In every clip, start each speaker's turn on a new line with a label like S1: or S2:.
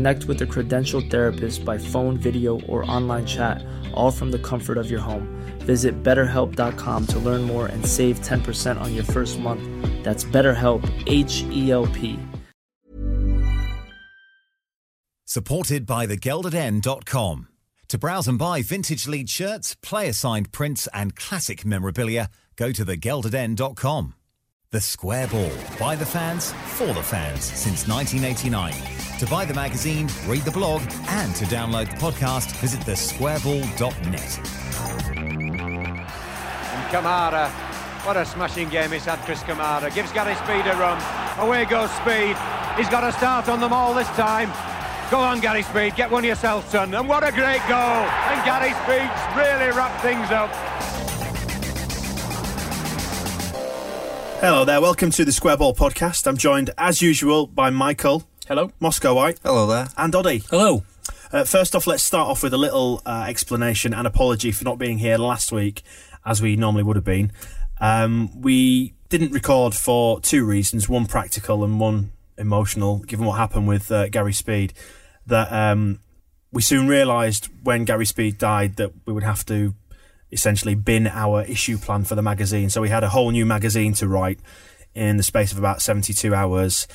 S1: Connect with a credentialed therapist by phone, video, or online chat, all from the comfort of your home. Visit betterhelp.com to learn more and save 10% on your first month. That's BetterHelp, H E L P.
S2: Supported by thegeldeden.com. To browse and buy vintage lead shirts, player signed prints, and classic memorabilia, go to thegeldeden.com. The Square Ball. By the fans, for the fans, since 1989. To buy the magazine, read the blog, and to download the podcast, visit thesquareball.net.
S3: And Kamara, what a smashing game he's had, Chris Kamara. Gives Gary Speed a run. Away goes Speed. He's got a start on them all this time. Go on, Gary Speed, get one yourself, son. And what a great goal. And Gary Speed's really wrapped things up.
S4: Hello there, welcome to the Square Ball podcast. I'm joined, as usual, by Michael.
S5: Hello.
S4: Moscow White.
S6: Hello there.
S4: And Oddy.
S5: Hello.
S4: Uh, first off, let's start off with a little uh, explanation and apology for not being here last week, as we normally would have been. Um, we didn't record for two reasons one practical and one emotional, given what happened with uh, Gary Speed. That um, we soon realised when Gary Speed died that we would have to essentially bin our issue plan for the magazine. So we had a whole new magazine to write in the space of about 72 hours.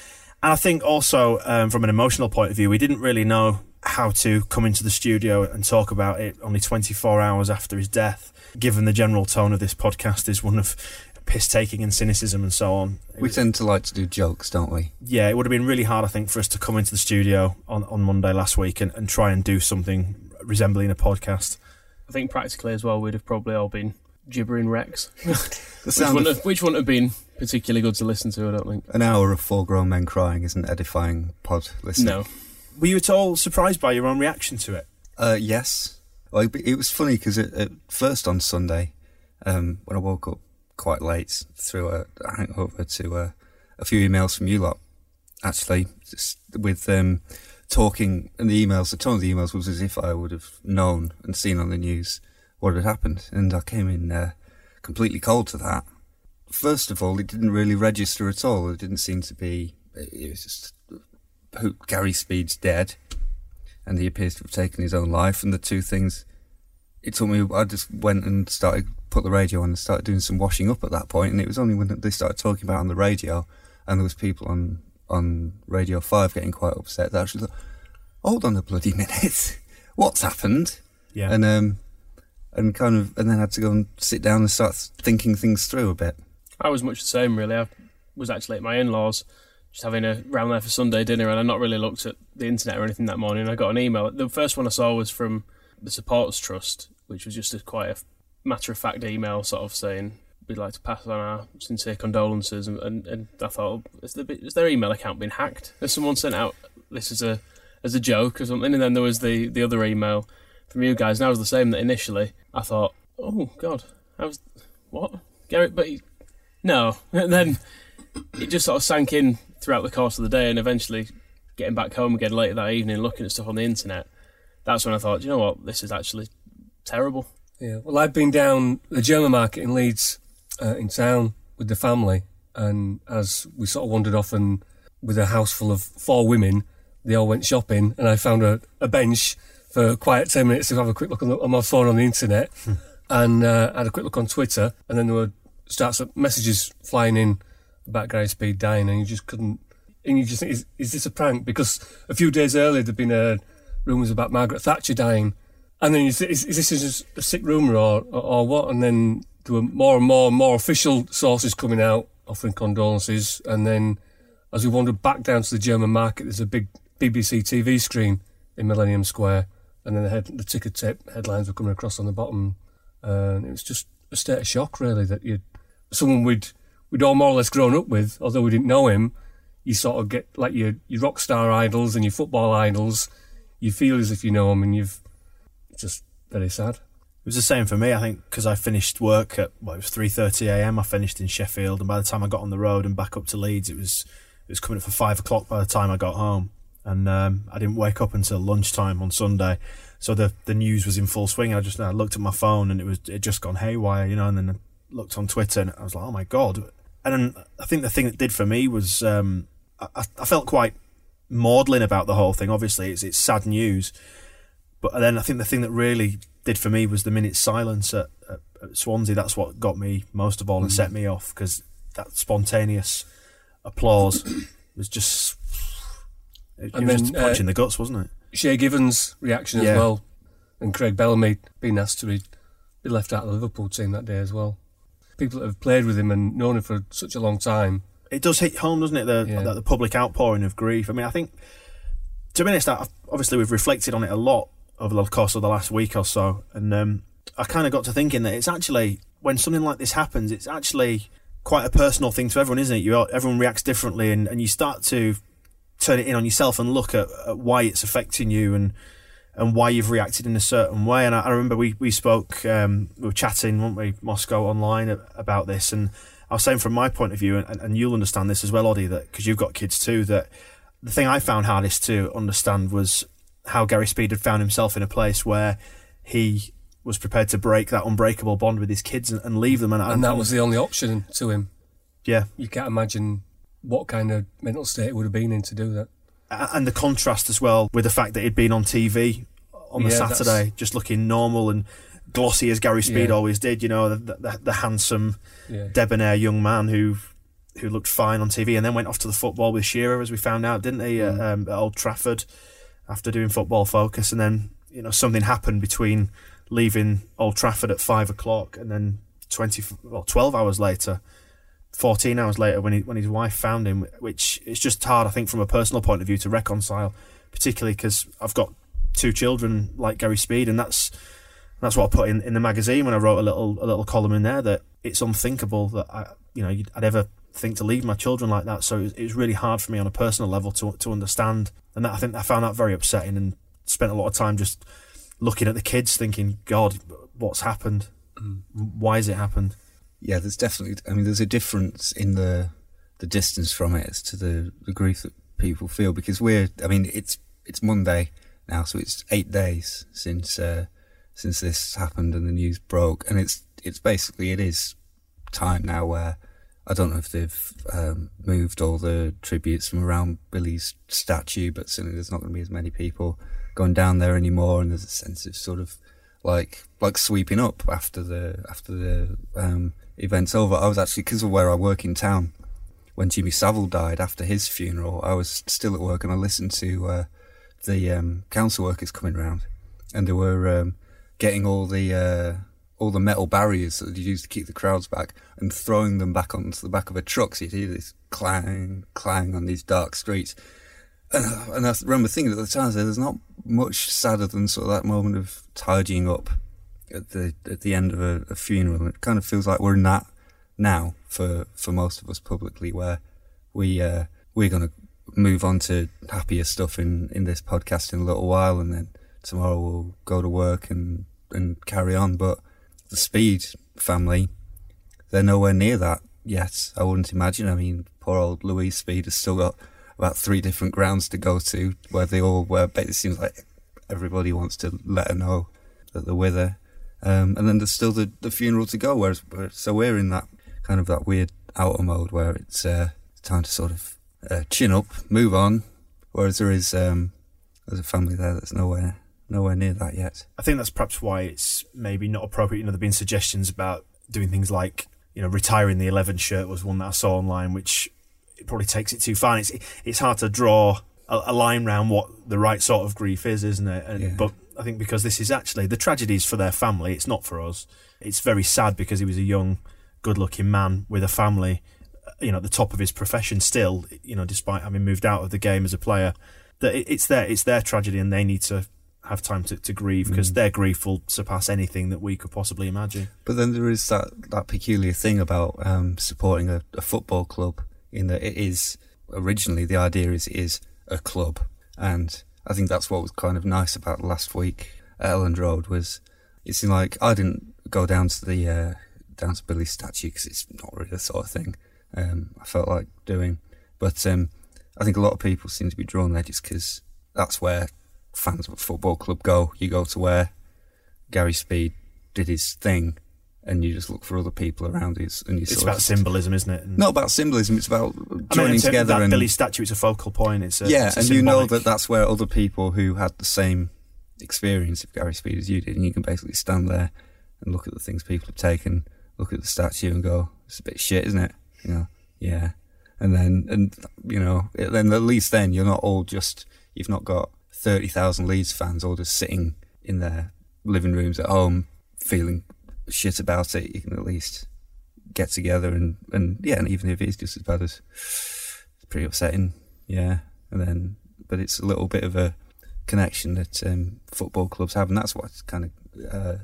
S4: And I think also um, from an emotional point of view, we didn't really know how to come into the studio and talk about it only 24 hours after his death, given the general tone of this podcast is one of piss taking and cynicism and so on. It
S6: We
S4: was-
S6: tend to like to do jokes, don't we?
S4: yeah, it would have been really hard, I think, for us to come into the studio on, on Monday last week and, and try and do something resembling a podcast.
S5: I think practically as well, we'd have probably all been gibbering wrecks,
S6: The
S5: which
S6: sound
S5: wouldn't,
S6: of
S5: have, which wouldn't have been particularly good to listen to. I don't think.
S6: an hour of four grown men crying isn't edifying pod listening.
S5: No.
S4: Were you at all surprised by your own reaction to it?
S6: Uh, yes. Well, it, it was funny because at first on Sunday, um, when I woke up quite late, threw a hangover to uh, a few emails from you lot, actually, just with um, talking, and the emails, the tone of the emails was as if I would have known and seen on the news what had happened. And I came in uh, completely cold to that. First of all, it didn't really register at all. It didn't seem to be, it was just, Gary Speed's dead and he appears to have taken his own life. And the two things, it took me. I just went and started put the radio on and started doing some washing up at that point. And it was only when they started talking about it on the radio, and there was people on on Radio Five getting quite upset. That I actually thought, hold on a bloody minute, what's happened?
S4: Yeah.
S6: And um, and kind of, and then had to go and sit down and start thinking things through a bit.
S5: I was much the same, really. I was actually at my in laws, just having a round there for Sunday dinner, and I not really looked at the internet or anything that morning. I got an email. The first one I saw was from the Supporters Trust, which was just a quite a matter of fact email, sort of saying we'd like to pass on our sincere condolences. And, and, and I thought, is, the, is their email account been hacked? Has someone sent out this as a as a joke or something? And then there was the, the other email from you guys, and I was the same. That initially I thought, oh God, I was what Garrett, but he, no. And then it just sort of sank in throughout the course of the day, and eventually getting back home again later that evening, looking at stuff on the internet. That's when I thought, you know what, this is actually terrible.
S7: Yeah, well, I've been down the German market in Leeds, uh, in town with the family, and as we sort of wandered off, and with a house full of four women, they all went shopping, and I found a, a bench for a quiet ten minutes to have a quick look on, the, on my phone on the internet, and uh, had a quick look on Twitter, and then there were starts of messages flying in about Gary Speed dying, and you just couldn't, and you just think, is, is this a prank? Because a few days earlier there'd been uh, rumours about Margaret Thatcher dying And then you is, is this just a sick rumour or, or, or what? And then there were more and more and more official sources coming out offering condolences. And then as we wandered back down to the German market, there's a big BBC TV screen in Millennium Square. And then the, head, the ticker tape headlines were coming across on the bottom. And it was just a state of shock, really, that you someone we'd, we'd all more or less grown up with, although we didn't know him. You sort of get like your, your rock star idols and your football idols. You feel as if you know them, and you've just very sad.
S4: It was the same for me, I think, because I finished work at well, it was three thirty a.m. I finished in Sheffield, and by the time I got on the road and back up to Leeds, it was it was coming up for five o'clock by the time I got home, and um, I didn't wake up until lunchtime on Sunday. So the the news was in full swing. I just I looked at my phone and it was it just gone haywire, you know, and then I looked on Twitter and I was like, oh my god. And then I think the thing that did for me was um, I, I felt quite maudlin about the whole thing. Obviously, it's it's sad news, but then I think the thing that really did for me was the minute silence at, at, at Swansea. That's what got me most of all and set me off because that spontaneous applause was just it,
S7: And
S4: it was
S7: then,
S4: just a punch
S7: uh,
S4: the guts, wasn't it?
S7: Shay Given's reaction
S4: Yeah.
S7: as well, and Craig Bellamy being asked to be, be left out of the Liverpool team that day as well. People that have played with him and known him for such a long time.
S4: It does hit home, doesn't it? The
S7: Yeah.
S4: the, the public outpouring of grief. I mean, I think to be honest, I, obviously we've reflected on it a lot over the course of the last week or so, and um, I kind of got to thinking that it's actually when something like this happens, it's actually quite a personal thing to everyone, isn't it? You everyone reacts differently, and, and you start to turn it in on yourself and look at, at why it's affecting you and and why you've reacted in a certain way. And I, I remember we we spoke, um, we were chatting, weren't we, Moscow online about this, and I was saying from my point of view, and, and you'll understand this as well, Oddie, that because you've got kids too, that the thing I found hardest to understand was how Gary Speed had found himself in a place where he was prepared to break that unbreakable bond with his kids and, and leave them. And,
S7: And that was the only option to him.
S4: yeah,
S7: You can't imagine what kind of mental state it would have been in to do that.
S4: And the contrast as well with the fact that he'd been on TV on the
S7: Yeah, that's-
S4: Saturday, just looking normal and glossy as Gary Speed
S7: Yeah.
S4: always did. You know, the, the, the handsome,
S7: Yeah.
S4: debonair young man who who looked fine on TV, and then went off to the football with Shearer, as we found out, didn't he,
S7: Mm.
S4: at, um, at Old Trafford after doing Football Focus, and then you know something happened between leaving Old Trafford at five o'clock and then twenty well twelve hours later. 14 hours later when he, when his wife found him which it's just hard I think from a personal point of view to reconcile particularly because I've got two children like Gary Speed and that's that's what I put in, in the magazine when I wrote a little a little column in there that it's unthinkable that I you know I'd ever think to leave my children like that so it was, it was really hard for me on a personal level to to understand and that, I think I found that very upsetting and spent a lot of time just looking at the kids thinking god what's happened why has it happened
S6: Yeah, there's definitely. I mean, there's a difference in the the distance from it as to the, the grief that people feel because we're. I mean, it's it's Monday now, so it's eight days since uh, since this happened and the news broke, and it's it's basically it is time now where I don't know if they've um, moved all the tributes from around Billy's statue, but certainly there's not going to be as many people going down there anymore, and there's a sense of sort of like like sweeping up after the after the um, event's over. I was actually because of where I work in town when Jimmy Savile died after his funeral. I was still at work and I listened to uh, the um, council workers coming round, and they were um, getting all the uh, all the metal barriers that you used to keep the crowds back and throwing them back onto the back of a truck. So you hear this clang clang on these dark streets. And, I- and I remember thinking at the time, there's not much sadder than sort of that moment of tidying up at the at the end of a, a funeral. It kind of feels like we're in that now for for most of us publicly, where we uh, we're going to move on to happier stuff in in this podcast in a little while, and then tomorrow we'll go to work and and carry on. But the Speed family, they're nowhere near that yet. I wouldn't imagine. I mean, poor old Louise Speed has still got about three different grounds to go to where they all where it seems like everybody wants to let her know that they're with her. Um, and then there's still the, the funeral to go. Whereas, so we're in that kind of that weird outer mode where it's uh, time to sort of uh, chin up, move on. Whereas there is um, there's a family there that's nowhere nowhere near that yet.
S4: I think that's perhaps why it's maybe not appropriate. You know, there've been suggestions about doing things like, you know, retiring the 11 shirt was one that I saw online, which it probably takes it too far. And it's it's hard to draw a, a line around what the right sort of grief is, isn't it? And,
S6: Yeah.
S4: But I think because this is actually the tragedy is for their family. It's not for us. It's very sad because he was a young, good-looking man with a family, you know, at the top of his profession still. You know, despite having moved out of the game as a player, that it's their it's their tragedy, and they need to have time to, to grieve because
S6: Mm.
S4: their grief will surpass anything that we could possibly imagine.
S6: But then there is that, that peculiar thing about um, supporting a, a football club in that it is originally the idea is it is a club, and I think that's what was kind of nice about last week at Elland Road was it seemed like I didn't go down to the uh, down to Billy's statue because it's not really the sort of thing um, I felt like doing, but um, I think a lot of people seem to be drawn there just because that's where fans of a football club go. You go to where Gary Speed did his thing, and you just look for other people around you, and you
S4: It's about symbolism, isn't it? And-
S6: not about symbolism. It's about
S4: I mean,
S6: joining
S4: in terms
S6: together
S4: that
S6: and
S4: Billy statue. It's a focal point. It's a,
S6: yeah,
S4: it's
S6: and you know that that's where other people who had the same experience of Gary Speed as you did, and you can basically stand there and look at the things people have taken, look at the statue, and go, "It's a bit shit, isn't it?" You know, yeah. And then, and you know, then at least then you're not all just you've not got thirty thousand Leeds fans all just sitting in their living rooms at home feeling shit about it. You can at least get together and and yeah, and even if it is just as bad as it's pretty upsetting, yeah. And then, but it's a little bit of a connection that um, football clubs have, and that's what's kind of uh,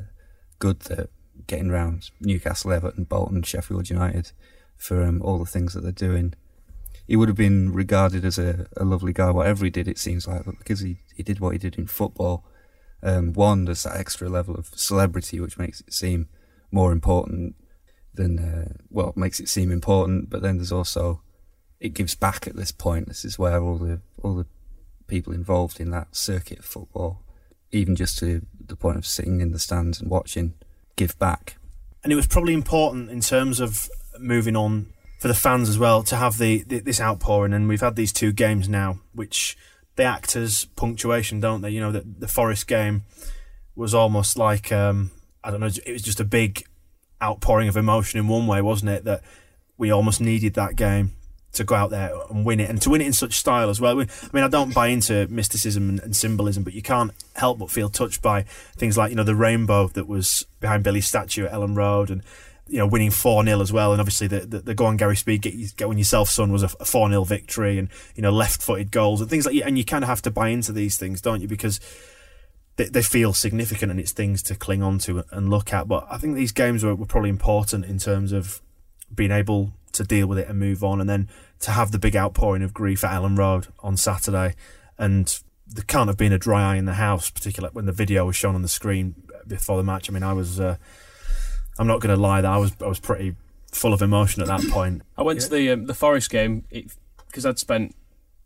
S6: good that getting around Newcastle, Everton, Bolton, Sheffield United for um, all the things that they're doing. He would have been regarded as a, a lovely guy, whatever he did. It seems like, but because he, he did what he did in football. Um, one, there's that extra level of celebrity, which makes it seem more important than uh, well, makes it seem important. But then there's also it gives back at this point. This is where all the all the people involved in that circuit of football, even just to the point of sitting in the stands and watching, give back.
S4: and it was probably important in terms of moving on for the fans as well to have the, the this outpouring. And we've had these two games now, which they act as punctuation, don't they? You know, the, the Forest game was almost like um, I don't know, it was just a big outpouring of emotion in one way, wasn't it? That we almost needed that game to go out there and win it, and to win it in such style as well. We- I mean, I don't buy into mysticism and, and symbolism, but you can't help but feel touched by things like you know the rainbow that was behind Billy's statue at Elland Road, and you know winning four 0 as well, and obviously the the, the go on Gary Speed get get on yourself son was a four 0 victory, and you know left footed goals and things like that. and you kind of have to buy into these things, don't you? Because they, they feel significant and it's things to cling on to and look at. But I think these games were, were probably important in terms of being able to deal with it and move on, and then to have the big outpouring of grief at Elland Road on Saturday, and there can't have been a dry eye in the house, particularly when the video was shown on the screen before the match. I mean, I was, uh, I'm not going to lie, that I was, I was pretty full of emotion at that point.
S5: I went to the um, the Forest game because I'd spent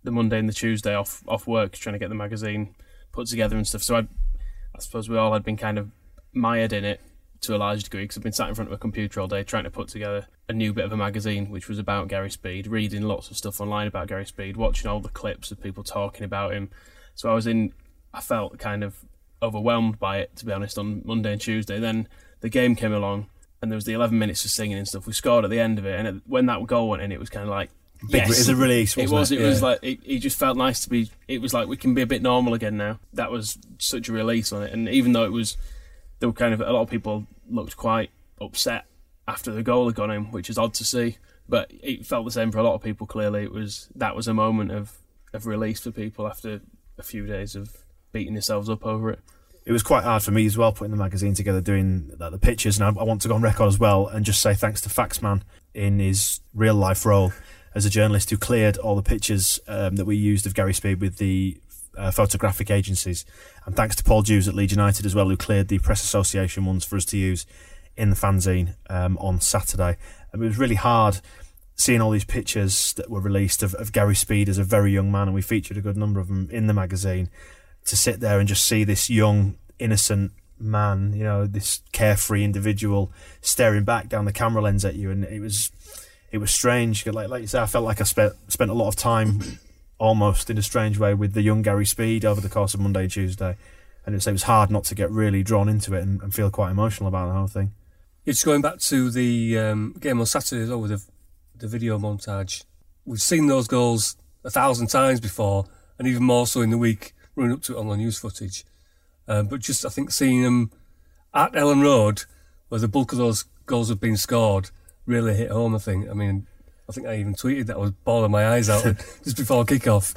S5: the Monday and the Tuesday off off work trying to get the magazine put together and stuff. So I, I suppose we all had been kind of mired in it to a large degree because I've been sat in front of a computer all day trying to put together a new bit of a magazine which was about Gary Speed, reading lots of stuff online about Gary Speed, watching all the clips of people talking about him. So I was in, I felt kind of overwhelmed by it to be honest on Monday and Tuesday. Then the game came along and there was the 11 minutes of singing and stuff. We scored at the end of it, and it, when that goal went in, it was kind of like
S4: Big,
S5: yes.
S4: It was a release,
S5: It was.
S4: it?
S5: It was like it, it just felt nice to be. It was like we can be a bit normal again now. That was such a release on it, and even though it was, there were kind of a lot of people looked quite upset after the goal had gone in, which is odd to see. But it felt the same for a lot of people. Clearly, it was that was a moment of of release for people after a few days of beating yourselves up over it.
S4: It was quite hard for me as well putting the magazine together, doing the, the pictures, and I, I want to go on record as well and just say thanks to Faxman in his real life role as a journalist who cleared all the pictures um, that we used of Gary Speed with the uh, photographic agencies, and thanks to Paul Dews at Leeds United as well, who cleared the press association ones for us to use in the fanzine um, on Saturday. And it was really hard seeing all these pictures that were released of, of Gary Speed as a very young man, and we featured a good number of them in the magazine to sit there and just see this young, innocent man, you know, this carefree individual staring back down the camera lens at you, and it was, it was strange. Like, like you say, I felt like I spent spent a lot of time, almost in a strange way, with the young Gary Speed over the course of Monday and Tuesday, and it was, hard not to get really drawn into it and, and feel quite emotional about the whole thing.
S7: It's going back to the um, game on Saturday though with the, the video montage. We've seen those goals a thousand times before, and even more so in the week running up to it on the news footage. Uh, but just I think seeing them at Elland Road, where the bulk of those goals have been scored, really hit home. I think. I mean, I think I even tweeted that I was bawling my eyes out just before kick-off.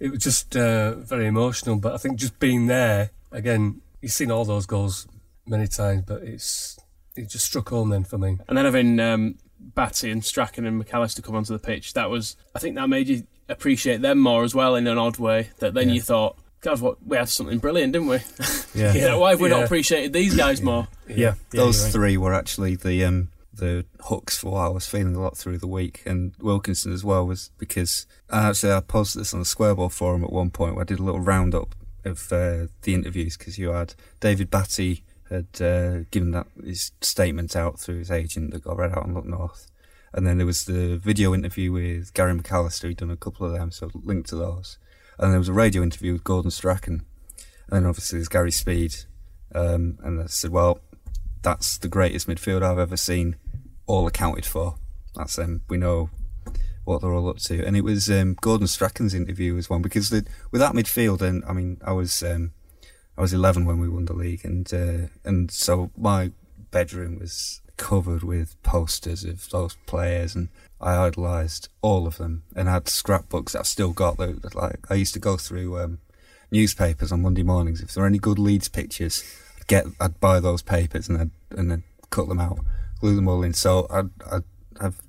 S7: It was just uh, very emotional. But I think just being there again, you've seen all those goals many times, but it's it just struck home then for me.
S5: And then having um, Batty and Strachan and McAllister come onto the pitch, that was I think that made you appreciate them more as well in an odd way. That then
S4: Yeah.
S5: you thought, God, what we had something brilliant, didn't we?
S4: Yeah.
S5: You know, why have we not appreciated these guys more?
S4: Yeah, yeah,
S6: Those
S4: right.
S6: three were actually the um, the hooks for what I was feeling a lot through the week, and Wilkinson as well was because uh, actually I posted this on the Squareball forum at one point where I did a little roundup of uh, the interviews because you had David Batty had uh, given that his statement out through his agent that got read out on Look North, and then there was the video interview with Gary McAllister. He'd done a couple of them, so link to those, and there was a radio interview with Gordon Strachan, and then obviously there's Gary Speed, um, and I said, well, that's the greatest midfield I've ever seen, all accounted for. That's them. we know what they're all up to. And it was um, Gordon Strachan's interview was one because the, with that midfield, and I mean, I was um, I was 11 when we won the league, and uh, and so my bedroom was covered with posters of those players, and I idolised all of them, and I had scrapbooks that I've still got. That, like I used to go through um, newspapers on Monday mornings. If there were any good Leeds pictures, I'd get I'd buy those papers and I'd and then cut them out, glue them all in. So I'd, I'd have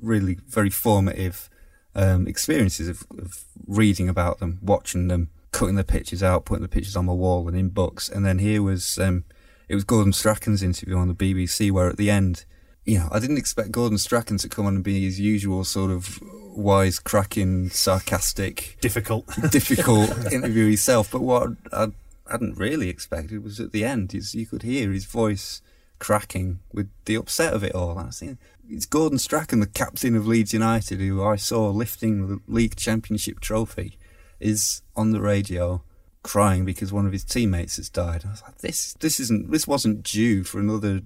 S6: really very formative um, experiences of, of reading about them, watching them, cutting the pictures out, putting the pictures on my wall and in books. And then here was um, it was Gordon Strachan's interview on the BBC, where at the end, you know, I didn't expect Gordon Strachan to come on and be his usual sort of wise, cracking, sarcastic,
S4: difficult.
S6: difficult interview himself. But what I hadn't really expected was at the end, is you could hear his voice cracking with the upset of it all. I was thinking, it's Gordon Strachan, the captain of Leeds United, who I saw lifting the league championship trophy, is on the radio crying because one of his teammates has died. I was like, this, this isn't, this wasn't due for another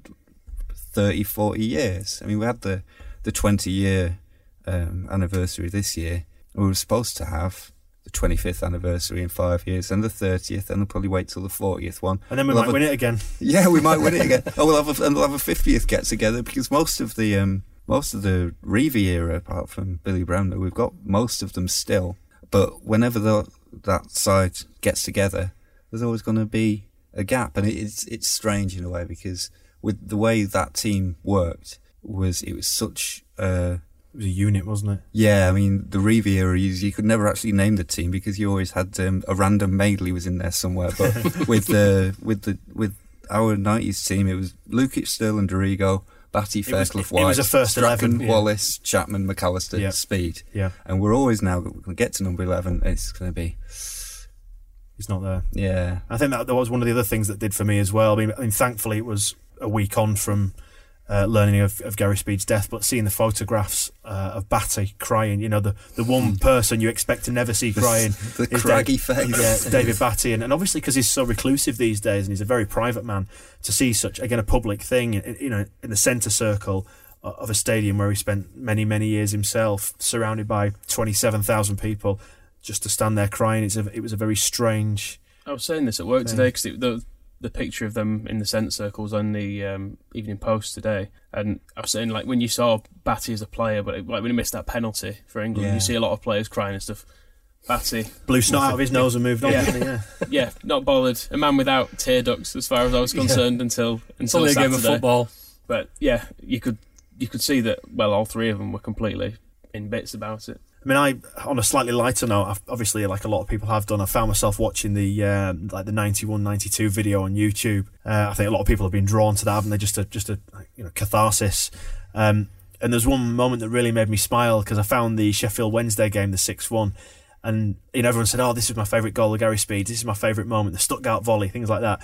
S6: 30, 40 years. I mean, we had the, the 20 year um, anniversary this year. We were supposed to have the 25th anniversary in five years, and the 30th, and we'll probably wait till the 40th one.
S4: And then we
S6: We'll
S4: might
S6: a-
S4: win it again.
S6: Yeah, we might win it again. Oh, we'll have a, and we'll have a 50th get together because most of the um, most of the Revie era, apart from Billy Bremner, we've got most of them still. But whenever the, that side gets together, there's always going to be a gap, and it's it's strange in a way because with the way that team worked was it was such. Uh,
S4: It was a unit, wasn't it?
S6: yeah, I mean the Revie era, you, you could never actually name the team because you always had um, a random Madeley was in there somewhere. But with the with the with our nineties team, it was Lukic, Sterland, Dorigo, Batty,
S4: It was-
S6: Fairclough,
S4: it
S6: White,
S4: was a first
S6: Strachan,
S4: 11, yeah.
S6: Wallace, Chapman, McAllister,
S4: Yeah.
S6: Speed,
S4: Yeah,
S6: and we're always now going to get to number eleven. It's going to be
S4: he's not there.
S6: yeah,
S4: I think that, that was one of the other things that did for me as well. I mean, I mean thankfully it was a week on from uh, learning of, of Gary Speed's death, but seeing the photographs uh, of Batty crying, you know, the, the one person you expect to never see crying.
S6: the
S4: is
S6: craggy
S4: Dave-
S6: face.
S4: Yeah, David Batty, and, and obviously because he's so reclusive these days, and he's a very private man, to see such again a public thing, you know, in the centre circle of a stadium where he spent many many years himself, surrounded by twenty seven thousand people, just to stand there crying. It's a, it was a very strange.
S5: I was saying this at work
S4: Thing.
S5: today because the the picture of them in the centre circles on the um, Evening Post today, and I was saying like when you saw Batty as a player, but like when he missed that penalty for England,
S6: Yeah.
S5: you see a lot of players crying and stuff. Batty,
S4: Blew snot out of his nose and moved on.
S5: Yeah.
S4: didn't yeah.
S5: yeah, not bothered. A man without tear ducts, as far as I was concerned, until
S7: It's
S5: until
S7: only a game of football.
S5: But yeah, you could you could see that. Well, all three of them were completely in bits about it.
S4: I mean, I on a slightly lighter note, I've, obviously, like a lot of people have done, I found myself watching the um, like the 91, 92 video on YouTube. Uh, I think a lot of people have been drawn to that, haven't they? Just a just a you know catharsis. Um, and there's one moment that really made me smile because I found the Sheffield Wednesday game, the six one, and you know everyone said, "Oh, this is my favourite goal of Gary Speed. This is my favourite moment." The Stuttgart volley, things like that.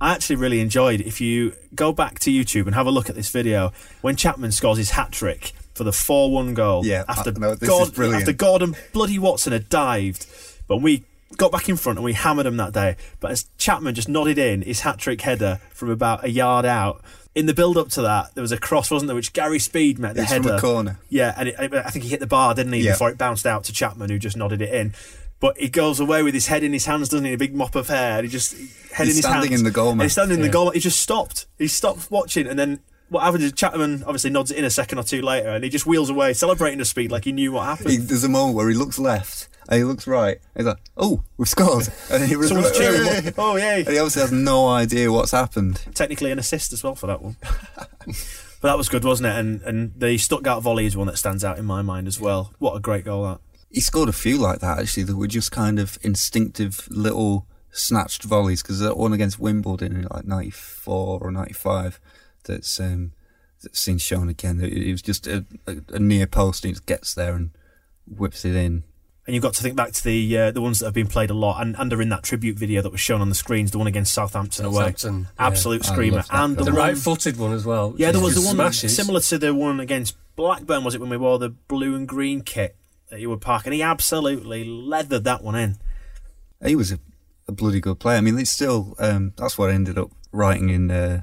S4: I actually really enjoyed. If you go back to YouTube and have a look at this video, when Chapman scores his hat trick for the four-one goal,
S6: Yeah,
S4: after
S6: I know, this
S4: God-
S6: brilliant.
S4: after Gordon bloody Watson had dived, but we got back in front and we hammered him that day. But as Chapman just nodded in his hat trick header from about a yard out. In the build up to that, there was a cross, wasn't there, which Gary Speed met the
S6: It's from
S4: header.
S6: a corner.
S4: Yeah, and it, I think he hit the bar, didn't he,
S6: Yeah.
S4: before it bounced out to Chapman, who just nodded it in. But he goes away with his head in his hands, doesn't he? A big mop of hair. And he just head
S6: He's
S4: in his
S6: standing
S4: hands.
S6: in the goal, man.
S4: He's standing in
S5: Yeah.
S4: the goal. He just stopped. He stopped watching, and then what happens is Chapman obviously nods it in a second or two later, and he just wheels away, celebrating the speed like he knew what happened.
S6: He, there's a moment where he looks left and he looks right. And he's like, "Oh, we've scored!" And he was
S4: cheering. Oh yay!
S6: And he obviously has no idea what's happened.
S4: technically an assist as well for that one. but that was good, wasn't it? And and the Stuttgart volley is one that stands out in my mind as well. What a great goal that!
S6: He scored a few like that actually that were just kind of instinctive little snatched volleys because that one against Wimbledon in like '94 or '95 that's um, that's seen shown again. It, it was just a, a, a near post and he just gets there and whips it in.
S4: And you've got to think back to the uh, the ones that have been played a lot, and, and are in that tribute video that was shown on the screens. The one against Southampton, away,
S7: Southampton, yeah.
S4: absolute
S6: I
S4: screamer, and the.
S7: The right-footed one as well.
S4: yeah, there was the one
S7: smashes.
S4: similar to the one against Blackburn. Was it when we wore the blue and green kit at Ewood Park? And he absolutely leathered that one in.
S6: He was a, a bloody good player. I mean, it's still um, that's what I ended up writing in uh,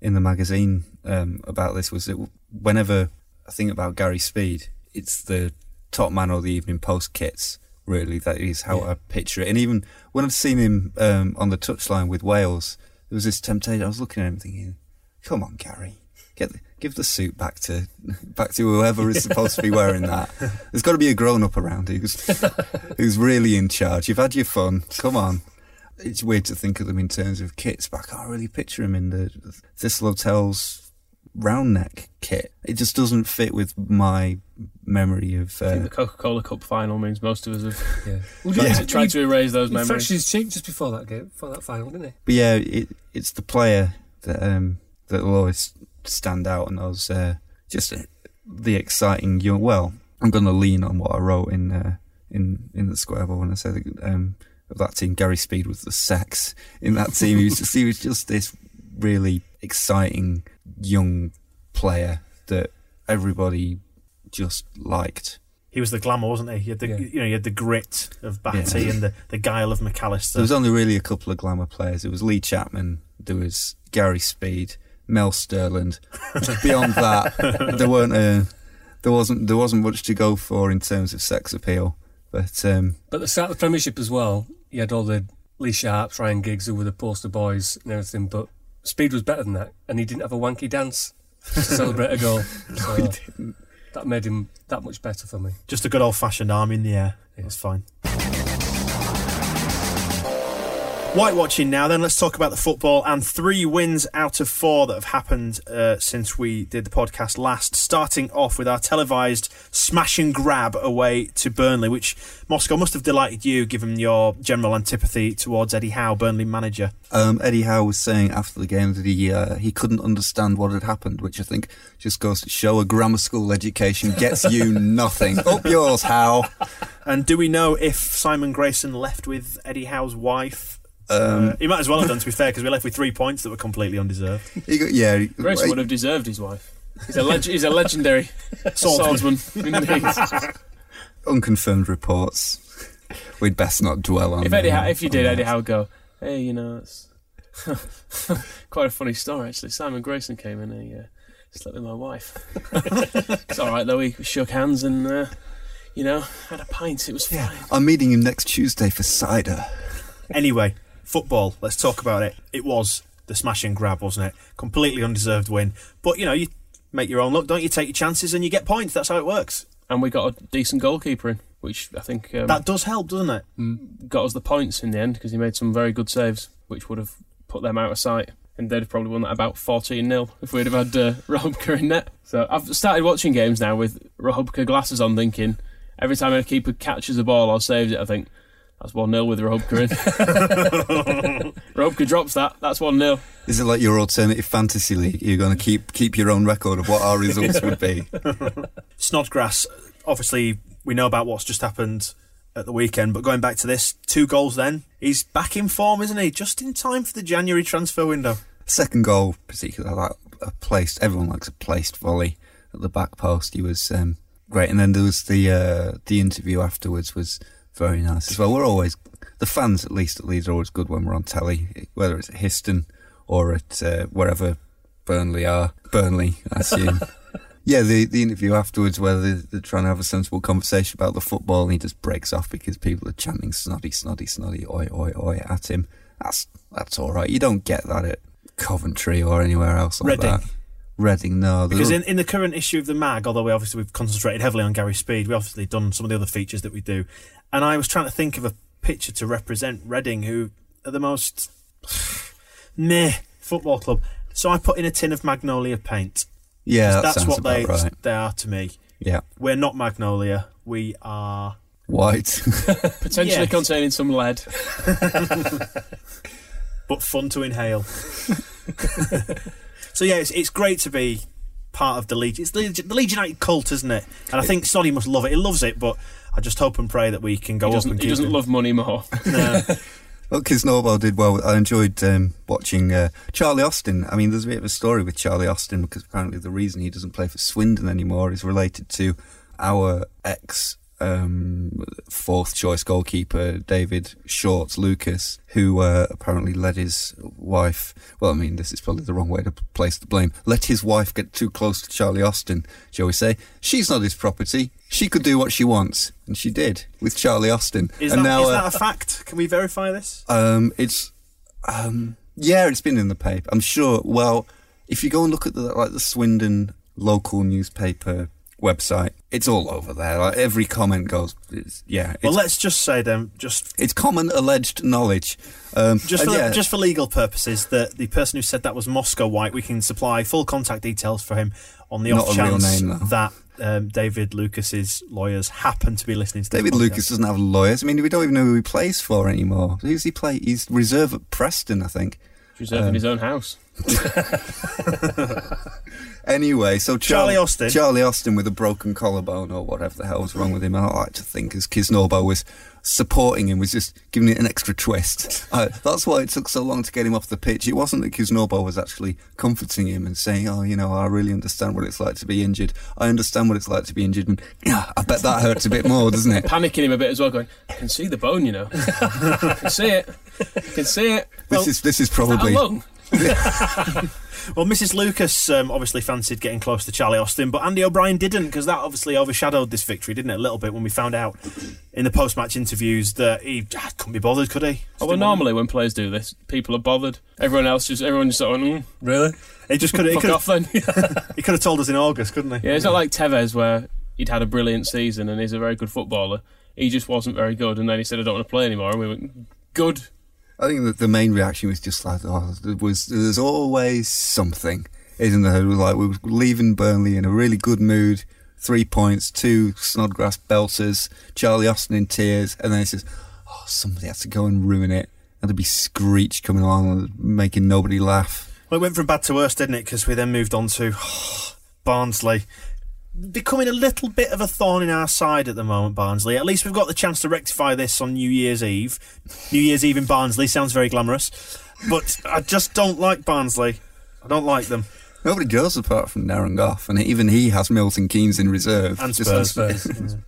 S6: in the magazine um, about this was that whenever I think about Gary Speed, it's the top man of the Evening Post kits. Really, that is how I picture it. And even when I've seen him um, on the touchline with Wales, there was this temptation. I was looking at him thinking, "Come on, Gary, get the, give the suit back to back to whoever is supposed to be wearing that. There's got to be a grown up around who's who's really in charge. You've had your fun. Come on." It's weird to think of them in terms of kits, but I can't really picture him in the Thistle Hotels round neck kit. It just doesn't fit with my memory of.
S5: I think
S6: Uh,
S5: the Coca Cola Cup final means most of us have
S7: Yeah.
S5: tried, to, tried to erase those
S7: He
S5: memories.
S7: fractured his cheek just before that game, before that final, didn't he?
S6: but yeah, it, it's the player that um, that will always stand out, and those uh, just uh, the exciting young. Well, I'm going to lean on what I wrote in uh, in in the square ball when I said um, of that team. Gary Speed was the sex in that team. He was just he was just this really exciting young player that everybody just liked.
S4: He was the glamour, wasn't he? He had the
S7: Yeah.
S4: you know he had the grit of Batty
S6: Yeah.
S4: and the, the guile of McAllister.
S6: There was only really a couple of glamour players. It was Lee Chapman. There was Gary Speed, Mel Sterland. Beyond that, there weren't a, there wasn't there wasn't much to go for in terms of sex appeal. But um,
S7: But at the start of the Premiership as well, you had all the Lee Sharps, Ryan Giggs, who were the poster boys and everything, but Speed was better than that, and he didn't have a wanky dance to celebrate a goal. So that made him that much better for me.
S4: Just a good old fashioned arm in the air. That's fine. White watching now, then let's talk about the football and three wins out of four that have happened uh, since we did the podcast last. Starting off with our televised smash and grab away to Burnley, which Moscow must have delighted you given your general antipathy towards Eddie Howe, Burnley manager.
S6: um, Eddie Howe was saying after the game that he uh, he couldn't understand what had happened, which I think just goes to show a grammar school education gets you nothing. Up yours, Howe.
S4: And do we know if Simon Grayson left with Eddie Howe's wife?
S6: Um,
S4: Uh, he might as well have done, to be fair, because we left with three points that were completely undeserved.
S6: he got, yeah, he-
S5: Grayson would have deserved his wife. He's a, leg- he's a legendary swordsman. Indeed.
S6: unconfirmed reports. We'd best not dwell on.
S5: if Eddie,
S6: uh,
S5: Howe, if you did,
S6: that.
S5: Eddie Howe would go, hey, you know, it's quite a funny story actually. Simon Grayson came in and he uh, slept with my wife. it's all right though. We shook hands and uh, you know had a pint. It was fine.
S6: I'm meeting him next Tuesday for cider.
S4: Anyway, football. Let's talk about it. It was the smash and grab, wasn't it? Completely undeserved win. But you know, you make your own luck, don't you? Take your chances and you get points. That's how it works.
S5: And we got a decent goalkeeper in, which I think um,
S4: That does help, doesn't it?
S5: got us the points in the end because he made some very good saves, which would have put them out of sight. And they'd have probably won that about 14 0 if we'd have had uh, Rachubka in net. So I've started watching games now with Rachubka glasses on, thinking every time a keeper catches a ball or saves it, I think that's 1 0 with Rachubka in. Rachubka drops that, that's 1 0.
S6: Is it like your alternative fantasy league? You're going to keep keep your own record of what our results would be.
S4: Snodgrass. Obviously, we know about what's just happened at the weekend. But going back to this, two goals. Then he's back in form, isn't he? Just in time for the January transfer window.
S6: Second goal, particularly like a placed. Everyone likes a placed volley at the back post. He was um, great, and then there was the uh, the interview afterwards was very nice as well. We're always the fans, at least at Leeds, are always good when we're on telly, whether it's at Histon or at uh, wherever Burnley are. Burnley, I assume. Yeah, the, the interview afterwards where they're, they're trying to have a sensible conversation about the football and he just breaks off because people are chanting snoddy, snoddy, snoddy, oi, oi, oi at him. That's that's all right. You don't get that at Coventry or anywhere else like
S4: Reading.
S6: that. Reading, no.
S4: Because in, in the current issue of the mag, although we obviously we've concentrated heavily on Gary Speed, we obviously done some of the other features that we do. And I was trying to think of a picture to represent Reading, who are the most meh football club. So I put in a tin of Magnolia paint.
S6: yeah, that
S4: That's what they
S6: right.
S4: they are to me.
S6: Yeah,
S4: We're not Magnolia. We are.
S6: white.
S5: Potentially
S4: Yes.
S5: containing some lead.
S4: but fun to inhale. so yeah, it's, it's great to be part of the Legion. It's the, the Leeds United cult, isn't it? And I think Snoddy must love it. He loves it, but I just hope and pray that we can go
S5: He
S4: up and
S5: doesn't, he doesn't
S4: him.
S5: love money more.
S4: No.
S6: Well, Kisnorbo did well. I enjoyed um, watching uh, Charlie Austin. I mean, there's a bit of a story with Charlie Austin because apparently the reason he doesn't play for Swindon anymore is related to our ex um, fourth choice goalkeeper, David Short Lucas, who uh, apparently let his wife, well, I mean, this is probably the wrong way to place the blame, let his wife get too close to Charlie Austin, shall we say. She's not his property. She could do what she wants. And she did with Charlie Austin.
S4: Is,
S6: and
S4: that,
S6: now,
S4: is
S6: uh,
S4: that a fact? Can we verify this?
S6: um, it's um, yeah, it's been in the paper. I'm sure. Well, if you go and look at the like the Swindon local newspaper website, it's all over there. Like every comment goes, it's, yeah. It's,
S4: Well, let's just say then, just
S6: it's common alleged knowledge. Um,
S4: just for
S6: yeah,
S4: just for legal purposes, that the person who said that was Moscow White. We can supply full contact details for him on the
S6: Not
S4: off
S6: a real
S4: chance
S6: name,
S4: that um, David Lucas's lawyers happen to be listening to
S6: David
S4: podcast.
S6: Lucas doesn't have lawyers. I mean, we don't even know who he plays for anymore. Who's he play? He's reserve at Preston, I think.
S5: He's reserving his own house.
S6: Anyway, so
S4: Charlie Austin.
S6: Charlie Austin with a broken collarbone or whatever the hell was wrong with him. I like to think as Kisnorbo was supporting him, was just giving it an extra twist. Uh, that's why it took so long to get him off the pitch. It wasn't that Kisnorbo was actually comforting him and saying, "Oh, you know, I really understand what it's like to be injured. I understand what it's like to be injured." And yeah, I bet that hurts a bit more, doesn't it?
S5: Panicking him a bit as well, going, I can see the bone, you know. I can see it. I can see it.
S6: This is this is
S5: That
S6: probably
S5: a lung?
S4: Well, Mrs. Lucas um, obviously fancied getting close to Charlie Austin, but Andy O'Brien didn't because that obviously overshadowed this victory, didn't it? A little bit when we found out in the post-match interviews that he ah, couldn't be bothered, could he?
S5: Oh, well, normally when players do this, people are bothered. Everyone else just, everyone just sort of, mm,
S7: Really?
S4: he just could.
S5: Fuck off then.
S4: He could have told us in August, couldn't he?
S5: yeah, it's not like Tevez where he'd had a brilliant season and he's a very good footballer. He just wasn't very good, and then he said, "I don't want to play anymore." And we went, "Good."
S6: I think that the main reaction was just like, oh, there was there's always something, isn't there? It was like we were leaving Burnley in a really good mood, three points, two Snodgrass belters, Charlie Austin in tears, and then it's says, oh, somebody has to go and ruin it, and there'd be Screech coming along making nobody laugh.
S4: Well, it went from bad to worse, didn't it? Because we then moved on to Barnsley. Becoming a little bit of a thorn in our side at the moment, Barnsley. At least we've got the chance to rectify this on New Year's Eve. New Year's Eve in Barnsley sounds very glamorous. But I just don't like Barnsley. I don't like them.
S6: Nobody goes apart from Darren Goff, and even he has Milton Keynes in reserve.
S4: And
S6: Just-
S4: Spurs.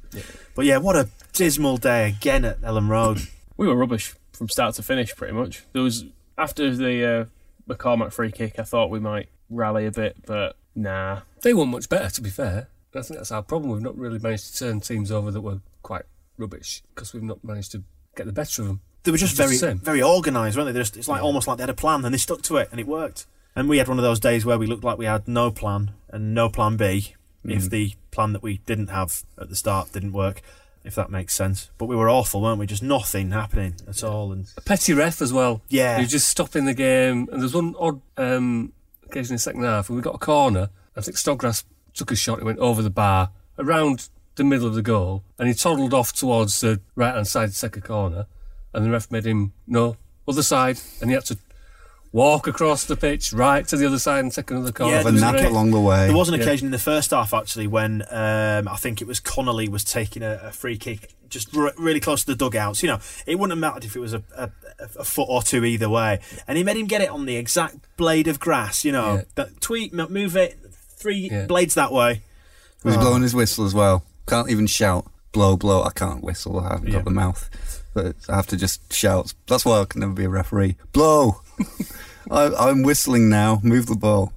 S4: But yeah, what a dismal day again at Elland Road.
S5: We were rubbish from start to finish, pretty much. There was after the uh, McCormack free kick, I thought we might rally a bit, but nah.
S7: They weren't much better, to be fair. I think that's our problem. We've not really managed to turn teams over that were quite rubbish because we've not managed to get the better of them.
S4: They were just
S7: It's
S4: very, very organised, weren't they? They're just, it's like almost like they had a plan and they stuck to it and it worked. And we had one of those days where we looked like we had no plan and no plan B if the plan that we didn't have at the start didn't work, if that makes sense. But we were awful, weren't we? Just nothing happening at all. And
S7: A petty ref as well.
S4: Yeah.
S7: He was just stopping the game. And there's one odd um, occasion in the second half where we got a corner. I think Snodgrass took a shot. It went over the bar around the middle of the goal. And he toddled off towards the right hand side second corner. And the ref made him no, other side. And he had to walk across the pitch right to the other side and take another corner.
S4: Yeah,
S6: have a
S4: there
S6: nap along the way.
S4: There was an
S7: Yeah.
S4: occasion in the first half actually when um, I think it was Connolly was taking a, a free kick just r- really close to the dugouts. You know, it wouldn't have mattered if it was a, a, a foot or two either way, and he made him get it on the exact blade of grass. You know,
S7: Yeah.
S4: that tweet, move it three
S7: Yeah.
S4: blades that way.
S6: Was
S4: Oh.
S6: blowing his whistle as well. Can't even shout. Blow, blow. I can't whistle. I haven't
S4: Yeah.
S6: got the mouth. But I have to just shout. That's why I can never be a referee. Blow! I, I'm whistling now. Move the ball.